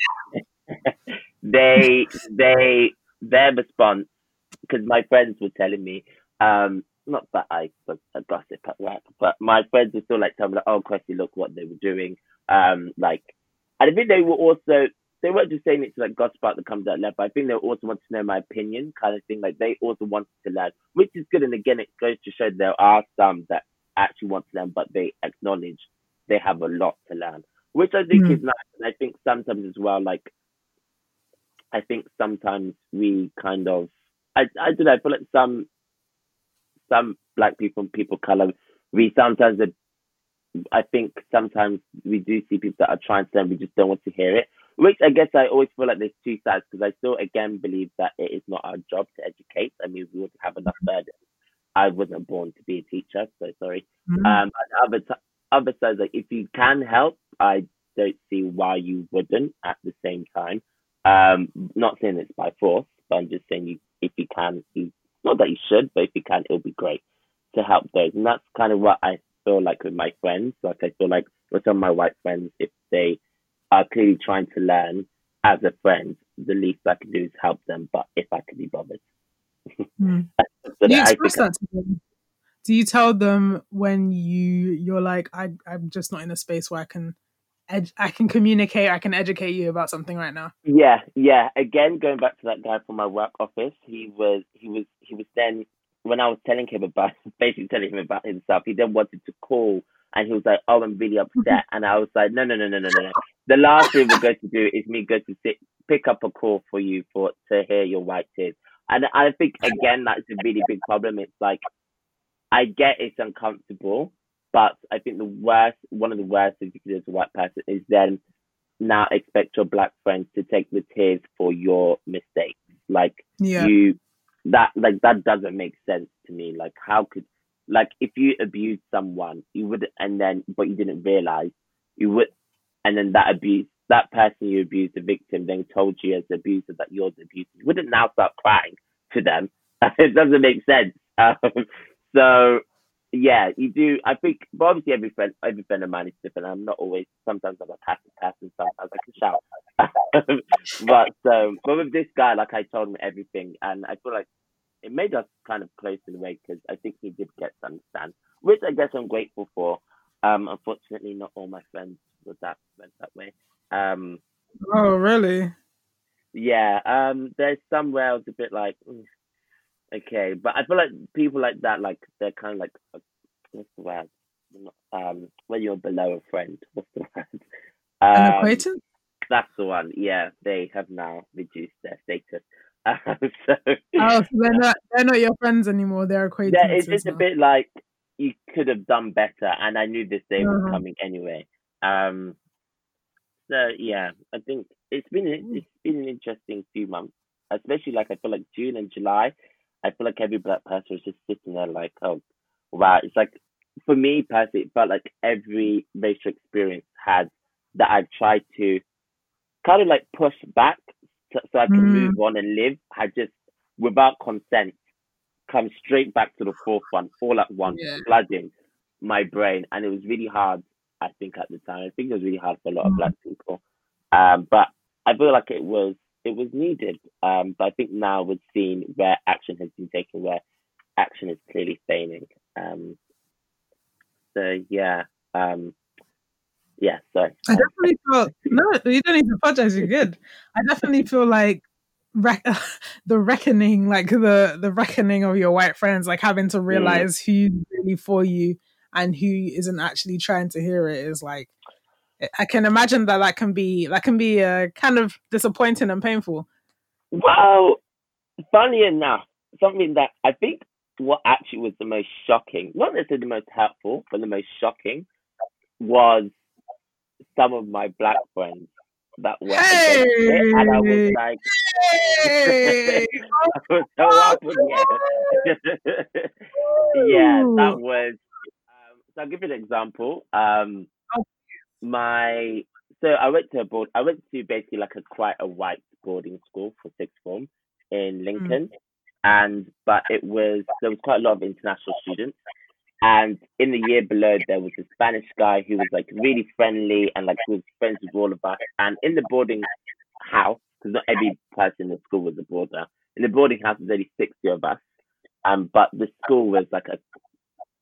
they they their response because my friends were telling me um not that I was a gossip at work, but my friends were still like telling me like, oh Christy, look what they were doing. Um like and I think they were also they weren't just saying it to like gossip about the comes out left, but I think they also wanted to know my opinion kind of thing. Like they also wanted to learn, which is good. And again, it goes to show there are some that actually want to learn, but they acknowledge they have a lot to learn, which I think mm. is nice. And I think sometimes as well, like I think sometimes we kind of I I don't know, I feel like some some black people and people color we sometimes I think sometimes we do see people that are trying to and we just don't want to hear it. Which I guess I always feel like there's two sides because I still again believe that it is not our job to educate. I mean we wouldn't have enough burden. I wasn't born to be a teacher, so sorry. Mm-hmm. Um other t- other sides like if you can help, I don't see why you wouldn't at the same time. Um, not saying it's by force, but I'm just saying you, if you can, you, not that you should, but if you can, it'll be great to help those. And that's kind of what I feel like with my friends. Like I feel like with some of my white friends, if they are clearly trying to learn as a friend, the least I can do is help them. But if I can be bothered, mm. so you express that to them. do you tell them when you you're like I I'm just not in a space where I can ed- I can communicate, I can educate you about something right now. Yeah, yeah. Again, going back to that guy from my work office, he was he was he was then when I was telling him about basically telling him about himself, he then wanted to call and he was like, "Oh, I'm really upset," and I was like, "No, no, no, no, no, no. The last thing we're going to do is me go to sit, pick up a call for you for to hear your white tears." And I think again that's a really big problem. It's like I get it's uncomfortable, but I think the worst, one of the worst things you can do as a white person is then now expect your black friends to take the tears for your mistakes. Like Yeah. you, that like that doesn't make sense to me. Like how could, like if you abused someone, you would, and then but you didn't realize, you would, and then that abuse, that person you abused, the victim, then told you as the abuser that you're the abuser. You wouldn't now start crying to them. it doesn't make sense. Um, so yeah, you do. I think, but obviously every friend, every friend of mine is different. I'm not always. Sometimes I'm a passive person. Sometimes I can shout. but um, but with this guy, like I told him everything, and I feel like it made us kind of close in a way because I think he did get to understand, which I guess I'm grateful for. Um, unfortunately, not all my friends were that went that way. Um, Oh, really? yeah, um, there's some where I was a bit like, "Mm, okay, but I feel like people like that, like they're kind of like, uh, what's the word? Um, when you're below a friend, what's the word? An Um, acquaintance? that's the one. Yeah, they have now reduced their status. Um, so Oh, so they're not they're not your friends anymore. They're acquaintances. yeah, it's just a bit like you could have done better, and I knew this day was Uh-huh. coming anyway. Um, so yeah, I think it's been it's been an interesting few months, especially like I feel like June and July. I feel like every black person was just sitting there like, oh wow, it's like for me personally, it felt like every racial experience had that I've tried to kind of like push back so, so I can Mm. move on and live had just without consent come straight back to the forefront all at once, Yeah. flooding my brain. And it was really hard, I think, at the time. I think it was really hard for a lot of Mm. black people. Um, but I feel like it was it was needed. Um, but I think now we're seeing where action has been taken, where action is clearly failing. Um, so yeah, um, yeah. Sorry. I definitely feel no, you don't need to apologize. You're good. I definitely feel like rec- the reckoning, like the the reckoning of your white friends, like having to realize who's really for you and who isn't actually trying to hear it is like. I can imagine that that can be that can be uh, kind of disappointing and painful. Well, funny enough, something that I think what actually was the most shocking, not necessarily the most helpful, but the most shocking was some of my black friends that were against it. And I was like, Hey! I was so up with yeah, that was. Um, so I'll give you an example. Um, Oh. My so I went to a board. I went to basically like a quite a white boarding school for sixth form in Lincoln, and but it was there was quite a lot of international students. And in the year below, there was a Spanish guy who was like really friendly and like was friends with all of us. And in the boarding house, because not every person in the school was a boarder, in the boarding house, there's only 60 of us. Um, but the school was like a,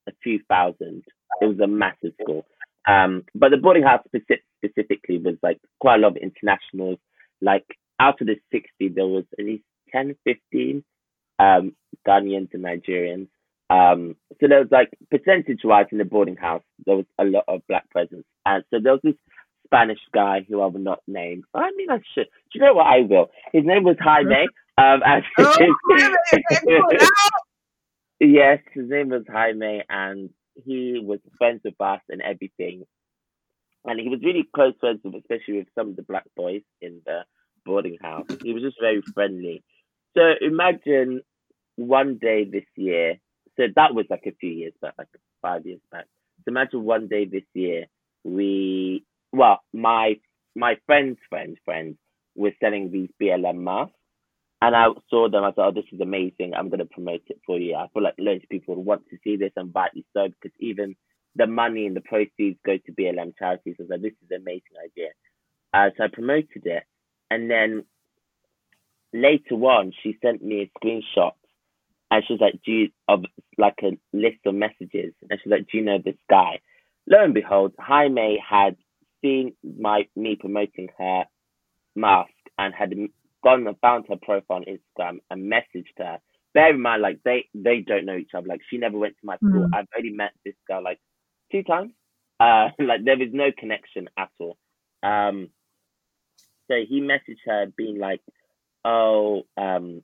a few thousand. It was a massive school. Um, but the boarding house speci- specifically was like quite a lot of internationals. Like out of the 60, there was at least 10, 15 um, Ghanaians and Nigerians. Um, so there was like percentage wise in the boarding house, there was a lot of black presence. And so there was this Spanish guy who I will not name. I mean, I should. Do you know what I will? His name was Jaime. Um, and Oh, yes, his name was Jaime, and he was friends with us and everything. And he was really close friends with, especially with some of the black boys in the boarding house. He was just very friendly. So imagine one day this year. So that was like a few years back, like five years back. So imagine one day this year, we, well, my my friend's friend friend was selling these BLM masks. And I saw them. I thought, oh, this is amazing. I'm going to promote it for you. I feel like loads of people want to see this, and buy rightly so, because even the money and the proceeds go to BLM charities. I was like, this is an amazing idea. Uh, so I promoted it. And then later on, she sent me a screenshot and she was like, "Do you of like a list of messages?" And she's like, "Do you know this guy?" Lo and behold, Jaime had seen my me promoting her mask and had gone and found her profile on Instagram and messaged her. Bear in mind, like they they don't know each other. Like she never went to my school. Mm. I've only met this girl like two times. Uh, like there is no connection at all. Um, so he messaged her being like, "Oh, um,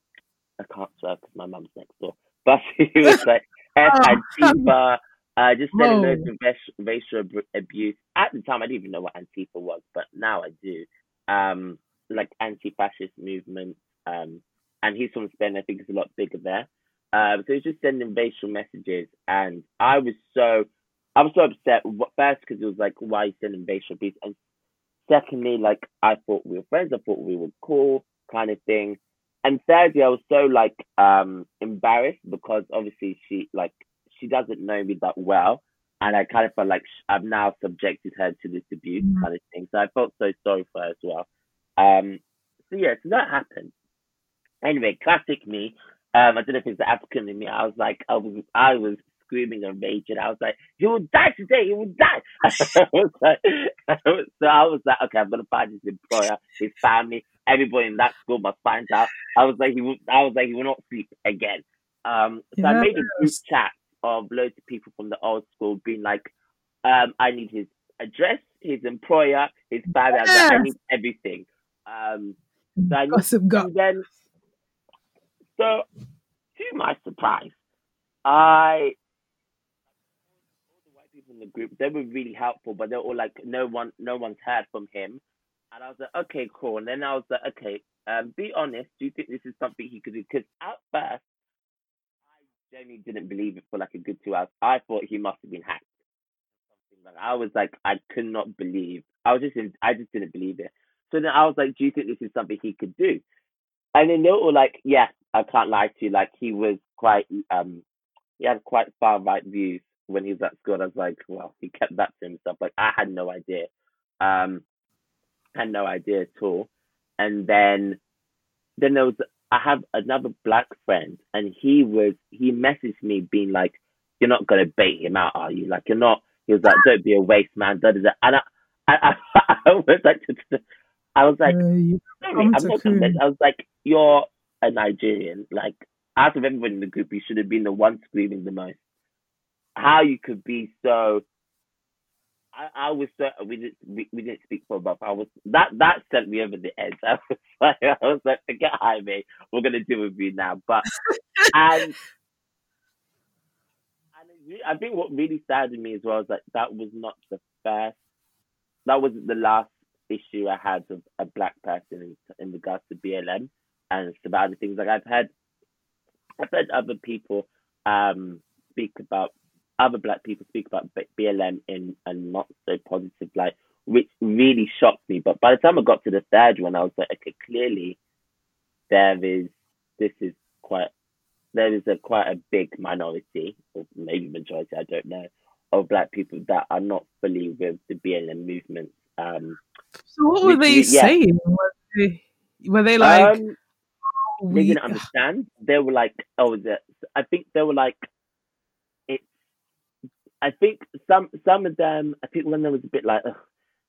I can't swear because my mum's next door." But he was like, "F Oh. Antifa, uh, just sending loads of rac- racial ab- abuse." At the time, I didn't even know what Antifa was, but now I do. Um, like anti-fascist movement. Um, and he's from Spain. I think it's a lot bigger there. Um, so he's just sending racial messages, and I was so, I was so upset. First, because it was like, why are you sending racial abuse? And secondly, like I thought we were friends. I thought we were cool, kind of thing. And thirdly, I was so like um embarrassed because obviously she like she doesn't know me that well, and I kind of felt like sh- I've now subjected her to this abuse Mhm. kind of thing. So I felt so sorry for her as well. Um, so yeah, so that happened. Anyway, classic me. Um, I don't know if it's the African in me. I was like, I was, I was screaming and raging. I was like, "He will die today. He will die." I was like, so I was like, okay, I'm gonna find his employer, his family, everybody in that school must find out. I was like, he will. I was like, he will not sleep again. Um, so I made a group chat of loads of people from the old school, being like, um, I need his address, his employer, his family. Like, I need everything. Um, so I Gossip and then, so to my surprise, I all the white people in the group they were really helpful, but they're all like, no one, no one's heard from him, and I was like, okay, cool. And then I was like, okay, um, be honest. Do you think this is something he could do? Because at first, I genuinely didn't believe it for like a good two hours. I thought he must have been hacked. Something like I was like, I could not believe. I was just, in, I just didn't believe it. So then I was like, do you think this is something he could do? And then they were like, yeah, I can't lie to you. Like he was quite, um, he had quite far right views when he was at school. I was like, well, he kept that to himself. Like I had no idea, um, had no idea at all. And then, then there was, I have another black friend, and he was, he messaged me being like, you're not gonna bait him out, are you? Like you're not. He was like, don't be a waste man. Da, da, da. And I, I, I, I was like, I was like. Uh, you Sorry, come I'm to not cool. convinced. I was like, you're a Nigerian. Like, out of everyone in the group, you should have been the one screaming the most. How you could be so. I, I was so we didn't we, we didn't speak for about. I was that that sent me over the edge. I was like I was like forget Jaime, we're gonna deal with you now. But and and I think what really saddened me as well is that that was not the first. That wasn't the last issue I had of a black person in, in regards to BLM and some other things. Like I've had, I've had other people um speak about other black people speak about BLM in a not so positive light, which really shocked me. But by the time I got to the third one, I was like, okay, clearly there is this is quite there is a quite a big minority or maybe majority, I don't know, of black people that are not fully with the BLM movement. Um, So what were they yeah. saying? Were they, were they like, um, they didn't understand. They were like, "Oh? I think they were like, "It's." I think some some of them. I think one of them was a bit like,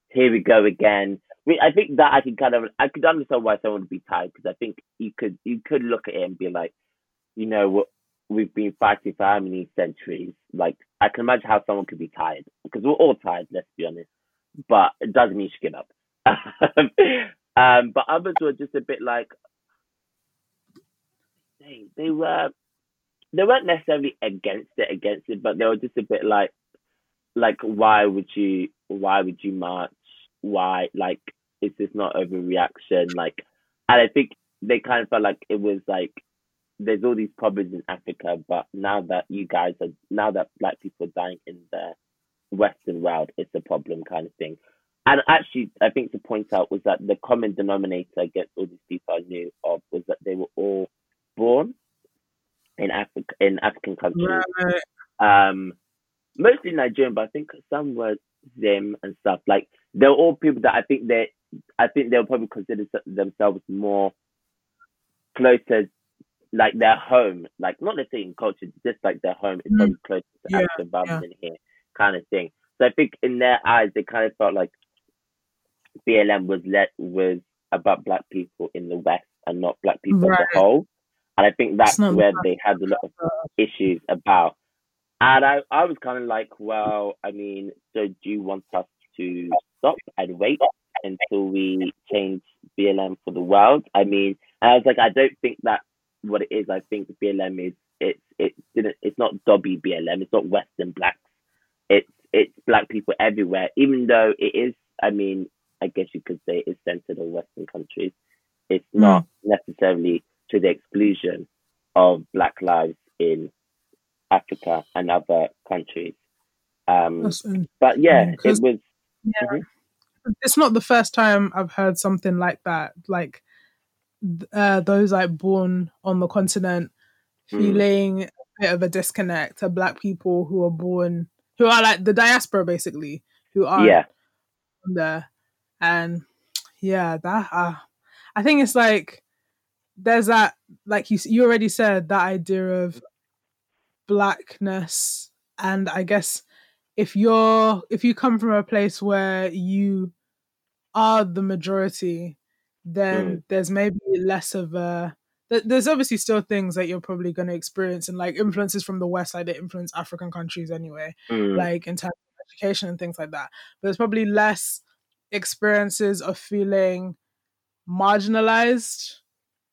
"Here we go again." I, mean, I think that I can kind of I could understand why someone would be tired because I think you could you could look at it and be like, you know what. We've been fighting for how many centuries? Like, I can imagine how someone could be tired because we're all tired. Let's be honest, but it doesn't mean should give up. um, but others were just a bit like, they they were they weren't necessarily against it against it but they were just a bit like like why would you why would you march why like is this not overreaction like and i think they kind of felt like it was like there's all these problems in africa but now that you guys are now that black people are dying in the western world it's a problem kind of thing and actually i think to point out was that the common denominator against all these people i knew of was that they were all born in Africa in African countries. right, Um, mostly Nigerian, but I think some were Zim and stuff. Like they're all people that I think they, I think they'll probably consider themselves more closer like their home, like not necessarily in culture, just like their home is Mm. probably closer to Yeah, Africa rather yeah. than here, kind of thing. So I think in their eyes, they kind of felt like BLM was let was about black people in the West and not black people as a whole. And I think that's where they had a lot of issues about. And I, I was kind of like, well, I mean, so do you want us to stop and wait until we change BLM for the world? I mean, and I was like, I don't think that's what it is. I think BLM is it's it didn't it's not Dobby BLM. It's not Western blacks. It's it's black people everywhere. Even though it is, I mean, I guess you could say it's centered on Western countries. It's not necessarily to the exclusion of black lives in Africa and other countries. Um, mm. but yeah, Mm, it 'cause- was. Yeah. Mhm. It's not the first time I've heard something like that. Like uh, those like born on the continent Mm. feeling a bit of a disconnect to black people who are born who are like the diaspora basically who are Yeah, there. And yeah that uh, i think it's like there's that like you you already said that idea of blackness. And i guess if you're if you come from a place where you are the majority then there's maybe less of a th- there's obviously still things that you're probably going to experience and like influences from the west like they influence african countries anyway Mm, like in terms of education and things like that. But there's probably less experiences of feeling marginalized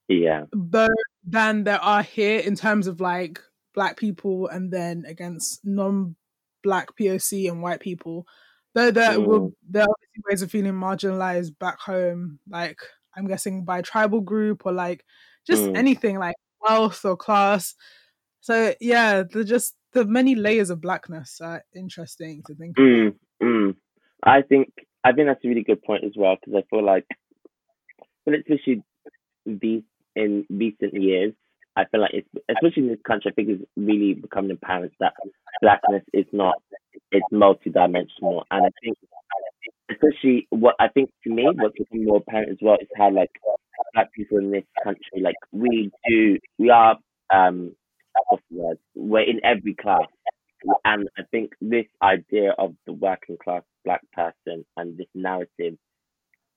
yeah, though than there are here in terms of like black people and then against non-black POC and white people. Though there will there are obviously ways of feeling marginalized back home, like I'm guessing by tribal group or like just Mm. anything like wealth or class. So yeah, the just the many layers of blackness are interesting to think. Mm, mm. I think I think that's a really good point as well because I feel like, well, especially these in recent years, I feel like it's especially in this country. I think it's really becoming apparent that blackness is not it's multidimensional, and I think especially what I think to me what's becoming more apparent as well is how like black people in this country like we do we are um we're in every class and I think this idea of the working class black person and this narrative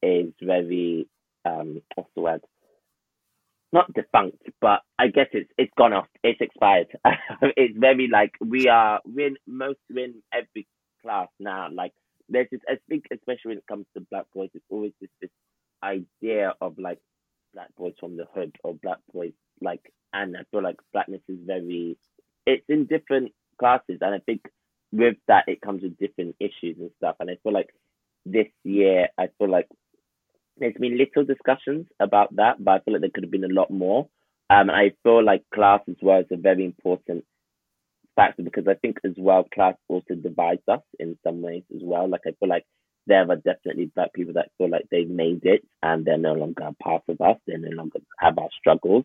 is very um what's the word? Not defunct, but I guess it's it's gone off. It's expired. it's very like we are we're in most we're in every class now. Like there's this I think especially when it comes to black boys, it's always this this idea of like black boys from the hood or black boys like and I feel like blackness is very it's in different classes and I think with that it comes with different issues and stuff. And I feel like this year I feel like there's been little discussions about that but I feel like there could have been a lot more. Um I feel like class as well is a very important factor because I think as well class also divides us in some ways as well. Like I feel like there are definitely black people that feel like they've made it and they're no longer a part of us they no longer have our struggles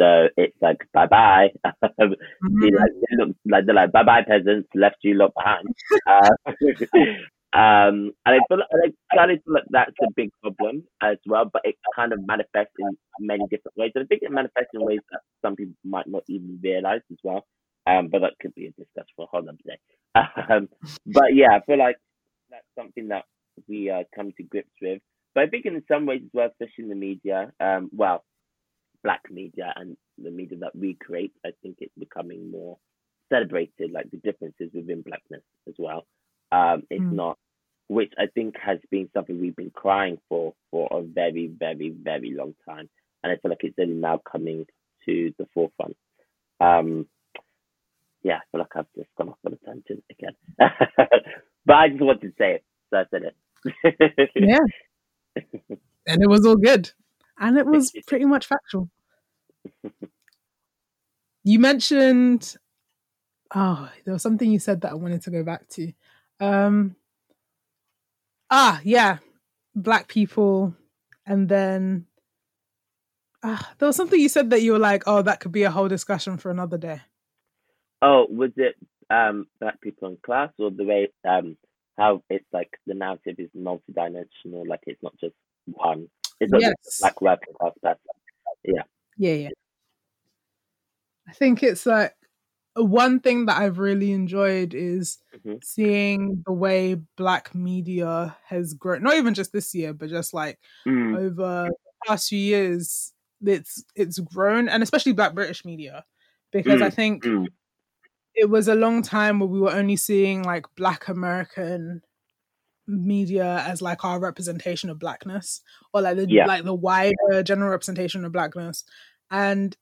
so it's like bye bye Mhm. like they look like they're like bye bye peasants left you lot behind. Uh, um, and I feel like, I feel like that's a big problem as well, but it kind of manifests in many different ways. And I think it manifests in ways that some people might not even realize as well. Um, but that could be a discussion for a whole other day. Um, but yeah, I feel like that's something that we uh, come to grips with. But I think in some ways as well, especially in the media, um, well, black media and the media that we create, I think it's becoming more celebrated, like the differences within blackness as well. Um, it's Mm. not, which I think has been something we've been crying for for a very, very, very long time, and I feel like it's only now coming to the forefront. Um, yeah, I feel like I've just gone off on a tangent again, but I just wanted to say it, so I said it. Yeah. And it was all good. And it was pretty much factual. You mentioned oh, there was something you said that I wanted to go back to. Um ah, yeah. Black people and then ah, there was something you said that you were like, oh, that could be a whole discussion for another day. Oh, was it um black people in class or the way um how it's like the narrative is multidimensional, like it's not just one. It's not Yes. just black working class person. Yeah, yeah. I think it's like one thing that I've really enjoyed is hmm seeing the way black media has grown. Not even just this year, but just like Mm, over the past few years, it's it's grown, and especially black British media, because I mm, think mm. It was a long time where we were only seeing like black American media as like our representation of blackness or like the Yeah. like the wider general representation of blackness and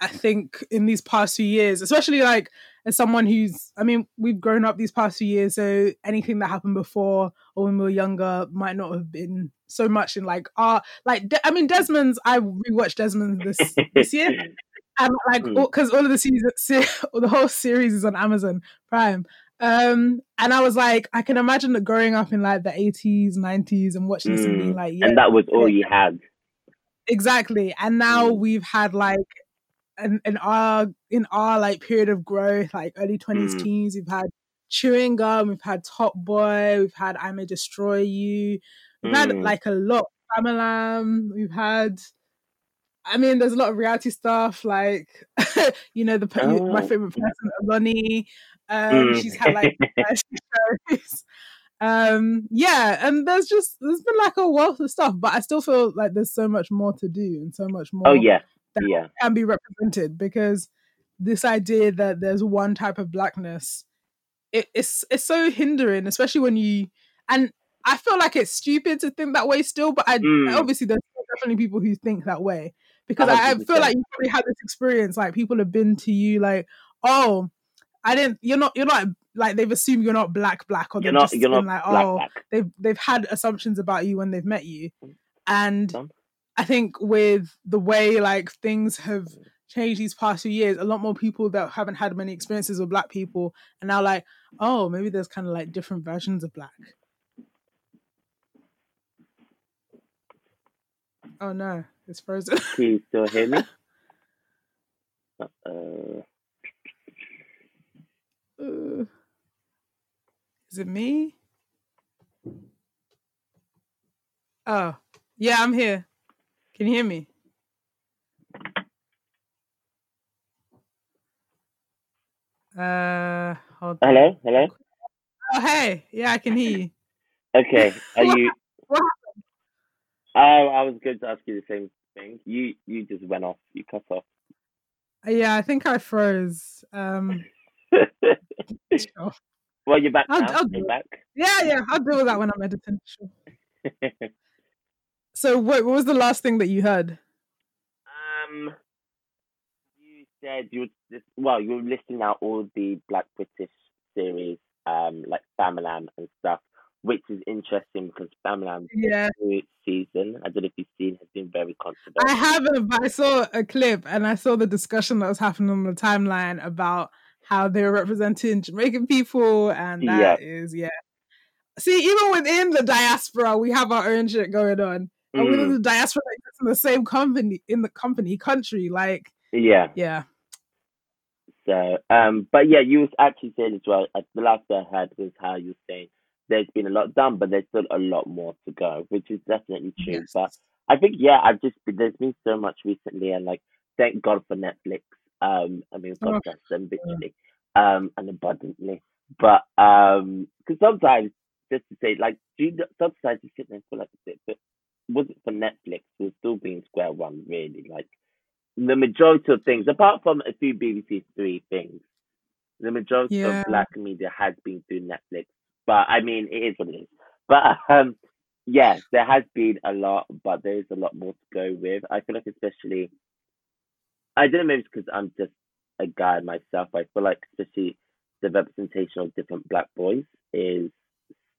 i think in these past few years especially like as someone who's i mean we've grown up these past few years so anything that happened before or when we were younger might not have been so much in like our like De- i mean desmond's i rewatched desmond this this year and like Mm. because all of the season se- the whole series is on amazon prime um and i was like i can imagine that growing up in like the 80s 90s and watching this and being Mm. like yeah And that was all you had. exactly and now Mm. we've had like in, in our in our like period of growth like early 20s Mm. teens we've had chewing gum we've had top boy we've had i may destroy you we've had Mm. like a lot Famalam, we've had I mean, there's a lot of reality stuff, like you know, the you- my Oh. favorite person, Oloni. Um, Mm. she's had like shows. Um, yeah, and there's just there's been like a wealth of stuff, but I still feel like there's so much more to do and so much more oh yeah, that yeah. can be represented because this idea that there's one type of blackness, it, it's it's so hindering, especially when you and I feel like it's stupid to think that way still, but I Mm. obviously there's definitely people who think that way because I, I feel like you probably had this experience like people have been to you like oh I didn't you're not you're not like they've assumed you're not black black or You're not just you're not like black oh black. they've they've had assumptions about you when they've met you mm. and Done. I think with the way like things have changed these past few years, a lot more people that haven't had many experiences with black people are now like, oh, maybe there's kind of like different versions of black. Oh no, it's frozen. Can you still hear me? Uh, Uh, Is it me? Oh, yeah, I'm here. Can you hear me? Uh, hold on. hello, hello. Oh, hey, yeah, I can hear you. Okay, are you? What Oh, I was going to ask you the same thing. You you just went off. You cut off. Yeah, I think I froze. Um, sure. well, you're back I'll- now. I'll you're back. Yeah, yeah, I'll deal with that when I'm editing. Sure. So, wait, what was the last thing that you heard? um, you said you were well, you were listing out all the Black British series, um, like Famalam and stuff, which is interesting because Famalam Yeah, season. I don't know if you've seen has been very controversial. I haven't, but I saw a clip and I saw the discussion that was happening on the timeline about how they were representing Jamaican people, and that is yeah. See, even within the diaspora, we have our own shit going on, and within Mm, the diaspora, like, it's in the same company, in the company country, like yeah. yeah, So, um, but yeah, you was actually saying as well. Uh, the last I heard was how you were saying there's been a lot done, but there's still a lot more to go, which is definitely true. yes, But I think yeah, I've just been, there's been so much recently, and like thank God for Netflix. Um, I mean, God Oh, bless them literally, um, and abundantly. But um, because sometimes just to say like, do you, sometimes you sit there and feel like it, but was it for Netflix? We're still being square one, really. Like the majority of things, apart from a few BBC Three things, the majority yeah, of black media has been through Netflix. But I mean, it is what it is. But um, yeah, there has been a lot, but there is a lot more to go with. I feel like, especially, I don't know, maybe it's because I'm just a guy myself. I feel like, especially, the representation of different black boys is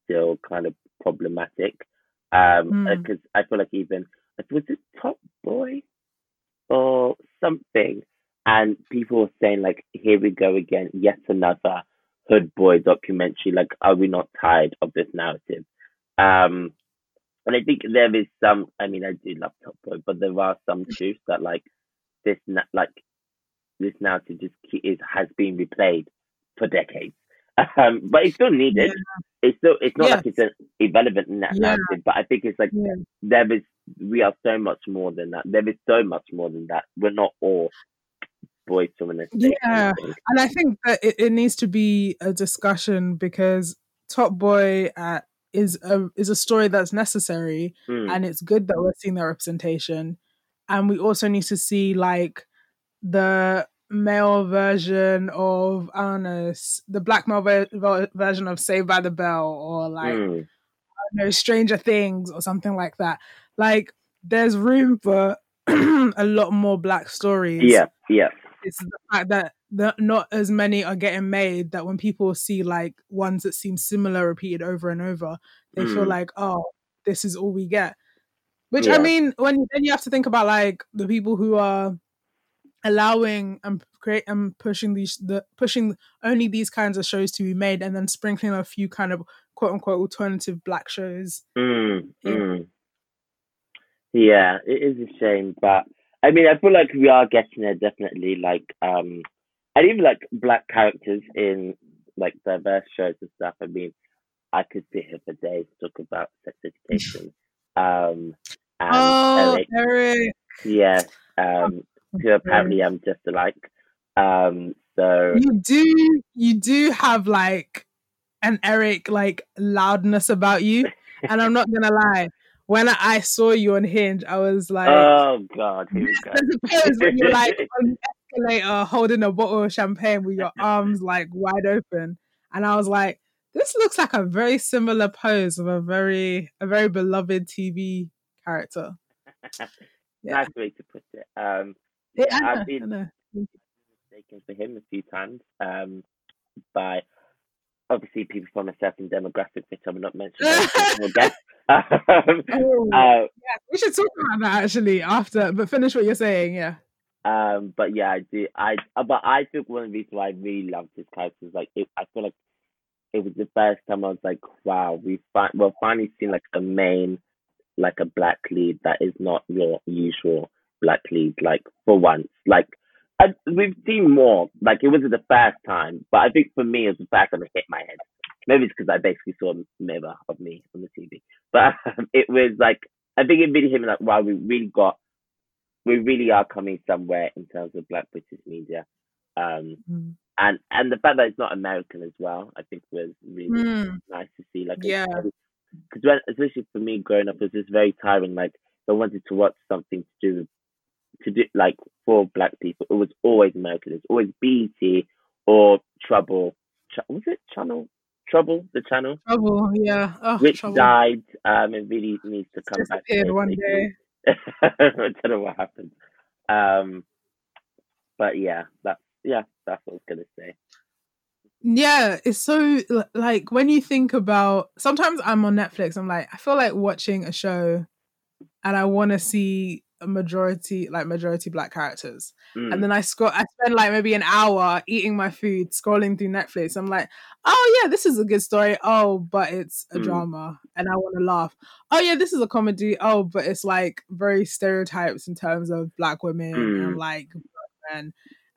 still kind of problematic. Um, mm, because I feel like even was it Top Boy or something, and people were saying like, "Here we go again, yet another hood boy documentary." Like, are we not tired of this narrative? Um, and I think there is some. I mean, I do love Top Boy, but there are some truths that like this, na- like this narrative just is has been replayed for decades. Um, but it's still yeah, needed. It's still. It's not yes, like it's an irrelevant na- yeah, narrative, but I think it's like yeah, there is we are so much more than that. There is so much more than that. We're not all an estate. Yeah, and I think that it, it needs to be a discussion because Top Boy uh, is a is a story that's necessary, Mm. and it's good that we're seeing that representation, and we also need to see like the male version of I don't know the black male ver- ver- version of Saved by the Bell or like Mm. know, Stranger Things or something like that. Like, there's room for a lot more black stories. Yeah, yeah. It's the fact that the, not as many are getting made that when people see like ones that seem similar repeated over and over, they feel Mm. like, oh, this is all we get. Which I mean, when then you have to think about like the people who are allowing and create and pushing these the pushing only these kinds of shows to be made and then sprinkling a few kind of quote unquote alternative black shows Mm, mm. Yeah, it is a shame, but I mean, I feel like we are getting there definitely. Like, um, and even like black characters in like diverse shows and stuff. I mean, I could sit here for days talk about sex education. Um, and oh Eric, Eric yeah, um, who apparently I'm just alike. Um, so you do you do have like an Eric like loudness about you, and I'm not gonna lie. When I saw you on Hinge, I was like, oh god, here we go. "There's a pose when you're like on the escalator holding a bottle of champagne with your arms like wide open, and I was like, this looks like a very similar pose of a very a very beloved TV character. Yeah. nice way to put it. Um, Yeah, yeah, I've been mistaken for him a few times um, by obviously people from a certain demographic, which I will not mention. Um, Oh, uh, yeah, we should talk about that actually after, but finish what you're saying. Yeah. um, but yeah, I do. I uh, but I think one of the reasons why I really loved this character is like it, I feel like it was the first time I was like, wow, we fi- we're finally seeing like a main, like a black lead that is not your usual black lead. Like for once, like. I, we've seen more. Like it wasn't the first time, but I think for me, it was the first time it hit my head. Maybe it's because I basically saw a mirror of me on the TV, but um, it was like I think it really hit me like, wow, we really got, we really are coming somewhere in terms of Black British media, um, Mm. and and the fact that it's not American as well, I think was really Mm, nice to see. Like, Yeah. because when especially for me growing up, it was just very tiring. Like, I wanted to watch something to do with to do like for black people, it was always American. It's always BET or Trouble. Ch- was it Channel Trouble? The channel trouble. Yeah. Oh, which trouble. died. Um, it really needs to come back. Disappeared one day. I don't know what happened. Um, but yeah, that's yeah, that's what I was gonna say. Yeah, it's so like when you think about sometimes I'm on Netflix, I'm like, I feel like watching a show and I want to see a majority like majority black characters. Mm, And then I scroll I spend like maybe an hour eating my food, scrolling through Netflix. I'm like, oh yeah, this is a good story. Oh, but it's a Mm. drama and I want to laugh. Oh yeah, this is a comedy. Oh, but it's like very stereotypes in terms of black women Mm. and like black men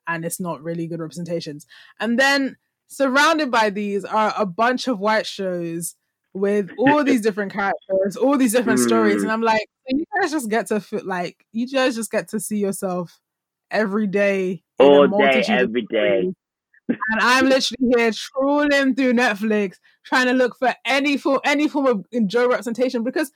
and it's not really good representations. And then surrounded by these are a bunch of white shows with all these different characters, all these different stories, Mm. and I'm like, you guys just get to feel like you guys just get to see yourself every day all day, every day. And I'm literally here trawling through Netflix trying to look for any form any form of enjoy representation because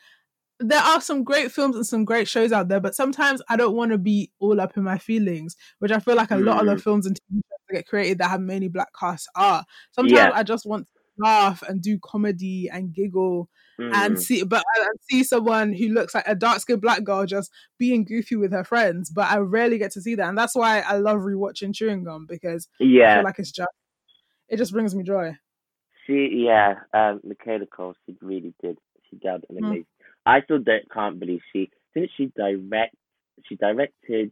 there are some great films and some great shows out there, but sometimes I don't want to be all up in my feelings, which I feel like a lot of the Mm. films and TV shows that get created that have mainly black casts are. Sometimes Yeah. I just want to laugh and do comedy and giggle and Mm. see, but I I see someone who looks like a dark skinned black girl just being goofy with her friends, but I rarely get to see that, and that's why I love rewatching Chewing Gum because I Yeah, feel like it's just it just brings me joy. she yeah, um, Michaela Coel, she really did. She did an Mm. amazing. I still don't, can't believe she didn't she direct. She directed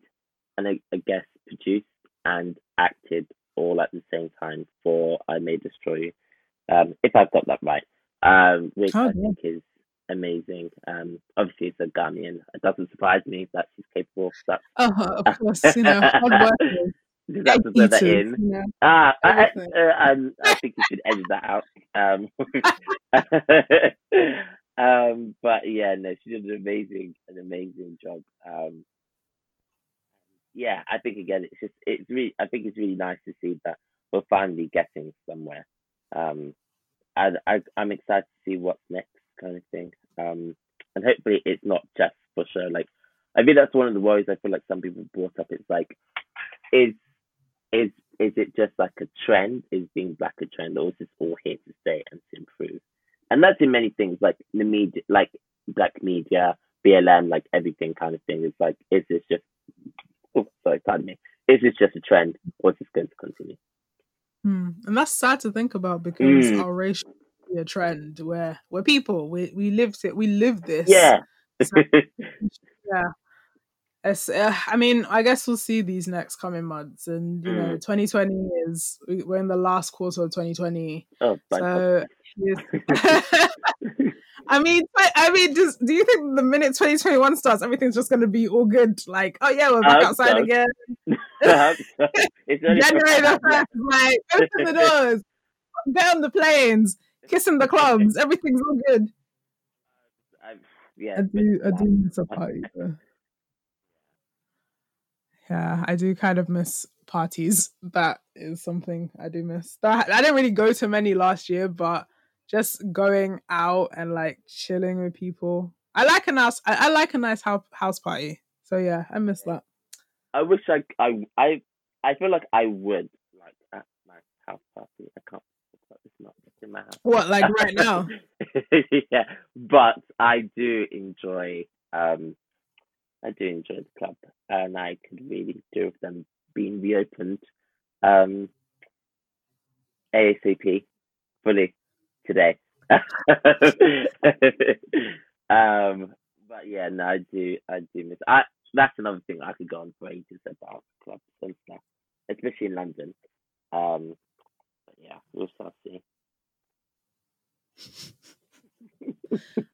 and I, I guess produced and acted all at the same time for I May Destroy You. Um, if I've got that right. Um, which Oh, I yeah. think is amazing. Um, obviously it's a Ghanaian. It doesn't surprise me that she's capable of that. Oh, of course, you know, hard workers, Just have to that in. you. Ah, I, I, uh, um, I think you should edit that out. Um, um, but yeah, no, she did an amazing, an amazing job. Um, yeah, I think again, it's just it's really I think it's really nice to see that we're finally getting somewhere. Um, and I I'm excited to see what's next, kind of thing. Um, and hopefully it's not just for show. Like, I think that's one of the worries I feel like some people brought up. It's like, is is is it just like a trend? Is being black a trend, or is this all here to stay and to improve? And that's in many things, like the media, like black media, BLM, like everything kind of thing. It's like, is this just oh, sorry, pardon me. Is this just a trend or is this going to continue? Hmm. And that's sad to think about because Mm. our race be a trend where we're people. We we lived it. We live this. Yeah. Yeah. It's, uh, I mean, I guess we'll see these next coming months, and you know, 2020 is we- we're in the last quarter of 2020. oh. So. I mean, I, I mean, just do you think the minute 2021 starts, everything's just going to be all good? Like, oh yeah, we're back outside so. again. January the first, like open the doors, get on the planes, kissing the clubs, everything's all good. I, yeah, I do, I do miss a party. Though. Yeah, I do kind of miss parties. That is something I do miss. That, I didn't really go to many last year, but just going out and like chilling with people. I like a nice, I, I like a nice house house party. So yeah, I miss that. I wish I, I, I, I feel like I would like at my house party. I can't. It's not in my house. What like right now? yeah, but I do enjoy. Um, I do enjoy the club, and I could really do with them being reopened. Um, ASAP, fully today. um, but yeah, no, I do, I do miss. I that's another thing I could go on for ages about clubs and stuff, especially in London. Um, but yeah, we'll start seeing.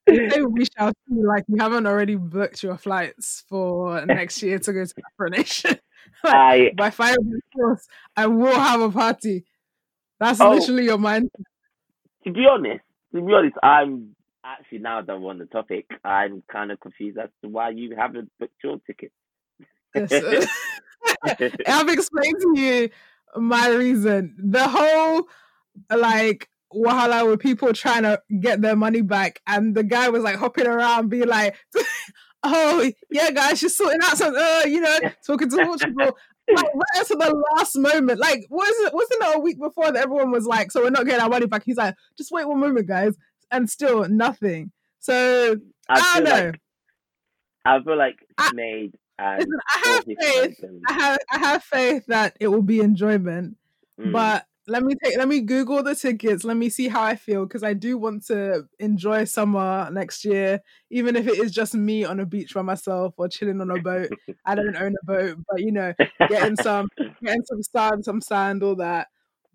If they reach out to you like you haven't already booked your flights for next year to go to Afro Nation. like, I by fire force, I will have a party. That's Oh. literally your mind. to be honest, to be honest, I'm actually now that we're on the topic, I'm kind of confused as to why you haven't booked your ticket. Yes. I've explained to you my reason. The whole like wahala with people trying to get their money back, and the guy was like hopping around, being like, "Oh yeah, guys, she's sorting out some, uh, you know, talking to Portugal." Like right to the last moment, like wasn't wasn't it a week before that everyone was like, "So we're not getting our money back." He's like, "Just wait one moment, guys," and still nothing. So I I feel don't know. like I feel like I- made and Listen, I have faith. I have I have faith that it will be enjoyment. mm, But let me take let me Google the tickets. Let me see how I feel because I do want to enjoy summer next year, even if it is just me on a beach by myself or chilling on a boat. I don't own a boat, but you know, getting some getting some sun, some sand, all that.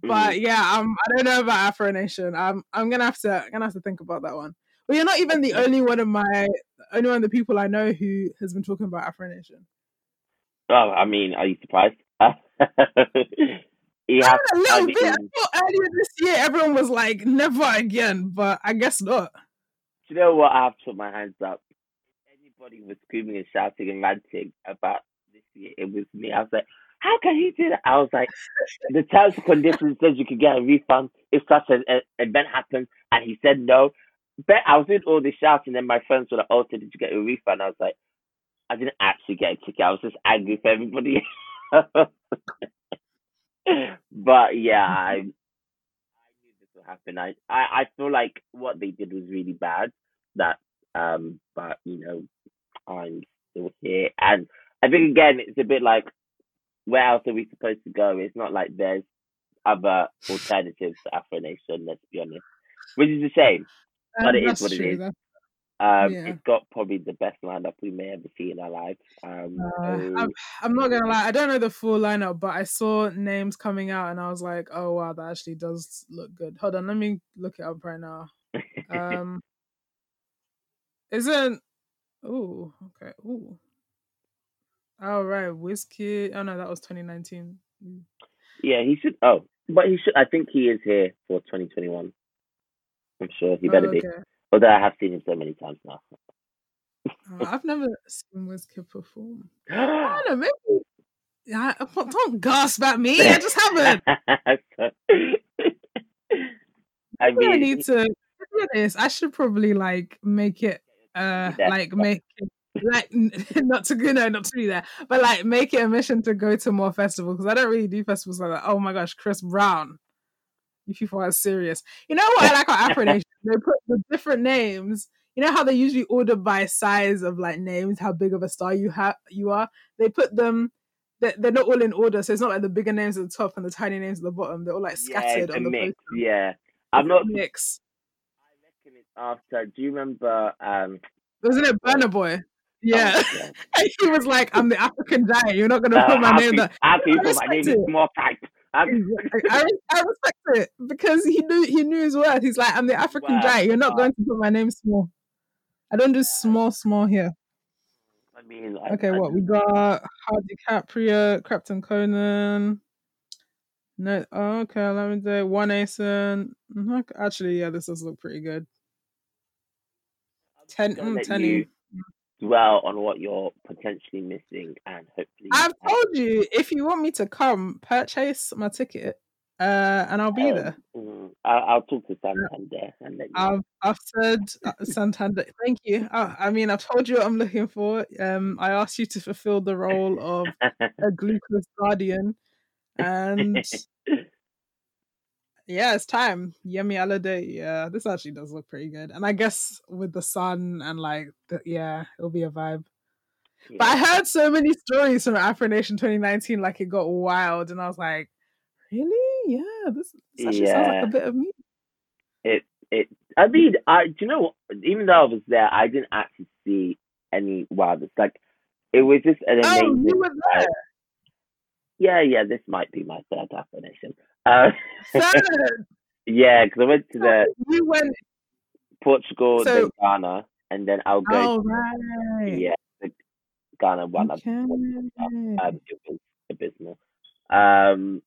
But mm, yeah, um, I don't know about Afro Nation. I'm I'm gonna have to I'm gonna have to think about that one. But you're not even the only one of my only one of the people I know who has been talking about Afro Nation. oh, I mean, are you surprised? you I have, a I little mean, bit. I thought earlier this year everyone was like, never again, but I guess not. do you know what? I have to put my hands up. If anybody was screaming and shouting and ranting about this year, it was me. I was like, how can he do that? I was like, the terms and conditions says you could get a refund if such an event happens, and he said no. But I was doing all this shouting, and then my friends were like, "Oh, did you get a refund?" I was like, "I didn't actually get a ticket. I was just angry for everybody." but yeah, I I knew this would happen. I, I I feel like what they did was really bad. That um, but you know, I'm still here, and I think again, it's a bit like where else are we supposed to go? It's not like there's other alternatives to Afro Nation. Let's be honest, which is a shame. But it is what it true, is. Um, yeah. It's got probably the best lineup we may ever see in our lives. Um, Uh, I'm, I'm not gonna lie, I don't know the full lineup, but I saw names coming out and I was like, oh wow, that actually does look good. Hold on, let me look it up right now. Um, isn't oh okay ooh. All right, Wizkid. Oh no, that was 2019. Mm. yeah, he should. Oh, but he should. I think he is here for 2021. I'm sure he Oh, better be. Although I have seen him so many times now. Uh, I've never seen Wizkid perform. I don't know, maybe I, don't gasp at me. I just haven't. I mean, I need to. to I should probably like make it, uh, like make it, like not to you know not to be there, but like make it a mission to go to more festivals because I don't really do festivals like that. Oh my gosh, Chris Brown, you people are serious. You know what I like about Afro Nation? They put the different names. You know how they usually order by size of like names, how big of a star you have you are. They put them. They're, they're not all in order, so it's not like the bigger names at the top and the tiny names at the bottom. They're all like scattered yeah, on the mix. poster. Yeah, I'm not. mix. I reckon it's after. Do you remember? Um, Wasn't it Burna Boy? Yeah. oh, yeah. And he was like, I'm the African giant. You're not going to Uh, put my happy, name there. happy I for my respect name is it. more type. I, I respect it because he knew he knew his worth. He's like, I'm the African Wow. giant. You're not going to put my name small. I don't do small, small here. I mean, I, Okay, I what we got? Hard DiCaprio, Captain Conan. No, oh, okay. Let me do one Asen. Mhm, Actually, yeah, this does look pretty good. Ten, mm, Teni. you dwell on what you're potentially missing, and hopefully, I've told you if you want me to come, purchase my ticket, uh, and I'll be Um, there. mm, I'll, I'll talk to Santander and let you. I've I've said uh, Santander. Thank you. Uh, I mean, I've told you what I'm looking for. Um, I asked you to fulfill the role of a glucose guardian, and yeah, it's time. Yemi Alade. Yeah, this actually does look pretty good, and I guess with the sun and like, the, yeah, it'll be a vibe. But I heard so many stories from Afro Nation 2019, like it got wild, and I was like, really? Yeah, this, this actually sounds like a bit of me. it it I mean I do you know what even though I was there I didn't actually see any wildness like it was just an amazing. Oh, you were there. yeah yeah this might be my third definition uh yeah because I went to the you went. Portugal So- then Ghana and then I'll go Oh right. yeah the Ghana one Okay. um, it was abysmal um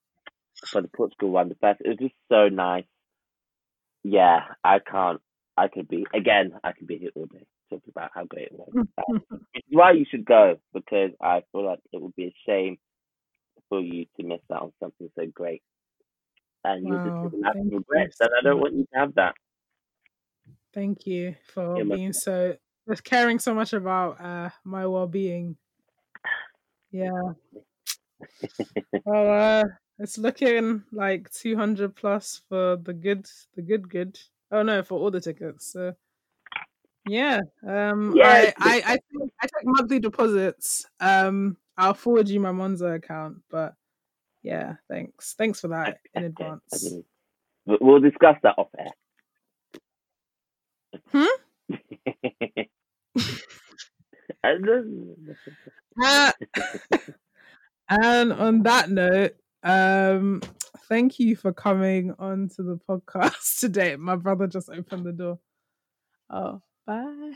for the Portugal one the first it was just so nice yeah I can't I could be again I could be here all day talking about how great it was Which is why you should go because I feel like it would be a shame for you to miss out on something so great. And you'll Wow, just have regrets, and I don't want you to have that. Thank you for You're being so just caring so much about uh my well being. Yeah. Well, uh, it's looking like two hundred plus for the good, the good, good. Oh no, for all the tickets. So yeah, um, Yeah, I, I, I, take, I take monthly deposits. Um, I'll forward you my Monzo account, but yeah, thanks, thanks for that in advance. we- we'll discuss that off air. Hmm? Uh, and on that note, um, thank you for coming on to the podcast today. My brother just opened the door. Oh, bye.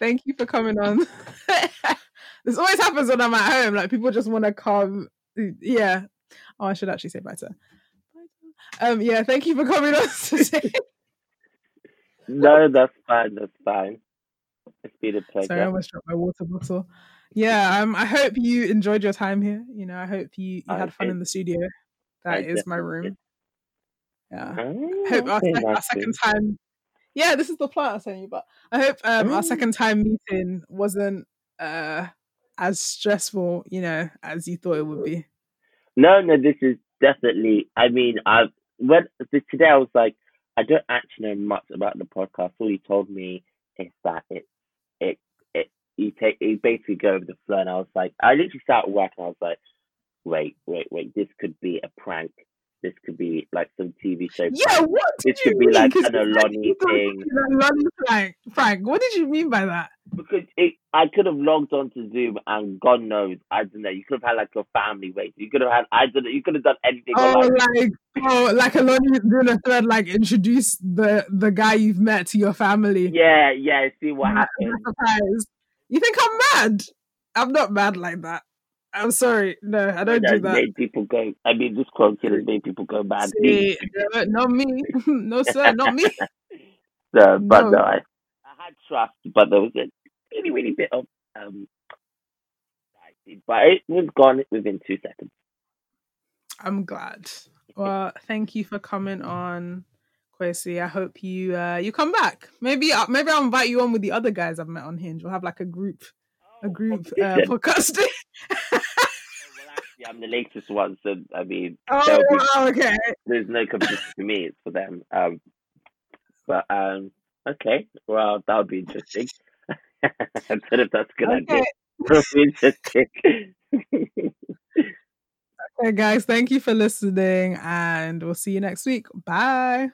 Thank you for coming on. this always happens when I'm at home. Like people just want to come. Yeah. Oh, I should actually say bye to. Bye. Um. Yeah. Thank you for coming on today. no, that's fine. That's fine. It's been a pleasure. Sorry, I almost dropped my water bottle. Yeah, um, I hope you enjoyed your time here. You know, I hope you, you I had fun in the studio. That I is my room. did. Yeah. Ah, I hope our, sec- our second time. Yeah, this is the plot I was telling you, but I hope um, our Mm. second time meeting wasn't uh, as stressful, you know, as you thought it would be. No, no, this is definitely. I mean, I when today I was like, I don't actually know much about the podcast. All you told me is that it, it, it, you take, you basically go over the flow, and I was like, I literally started work, and I was like, wait, wait, wait, this could be a prank. This could be like some TV show. Yeah, prank. what did This you could be mean? like 'Cause an Oloni you thought it thing. was an Frank. Frank, what did you mean by that? Because it, I could have logged on to Zoom, and God knows, I don't know. You could have had like your family wait. You could have had, I don't know. You could have done anything. Oh, online. like oh, like Oloni doing a thread, like introduce the the guy you've met to your family. yeah, yeah. See what happened. You think I'm mad? I'm not mad like that. I'm sorry. No, I don't do that. made people go. I mean, this quarantine has made people go mad. See, no, not me. no, sir, not me. So, but No. no, I, I had trust, but there was a really, really bit of um, but it was gone within two seconds. I'm glad. Well, thank you for coming on, Kwesi. I hope you uh you come back. Maybe uh, maybe I'll invite you on with the other guys I've met on Hinge. We'll have like a group a group uh, podcast. I'm the latest one, so I mean, oh, be, okay. There's no competition for me; it's for them. Um, but um, okay, well, that would be interesting. I don't know if that's a good okay. idea. interesting. okay, guys, thank you for listening, and we'll see you next week. Bye.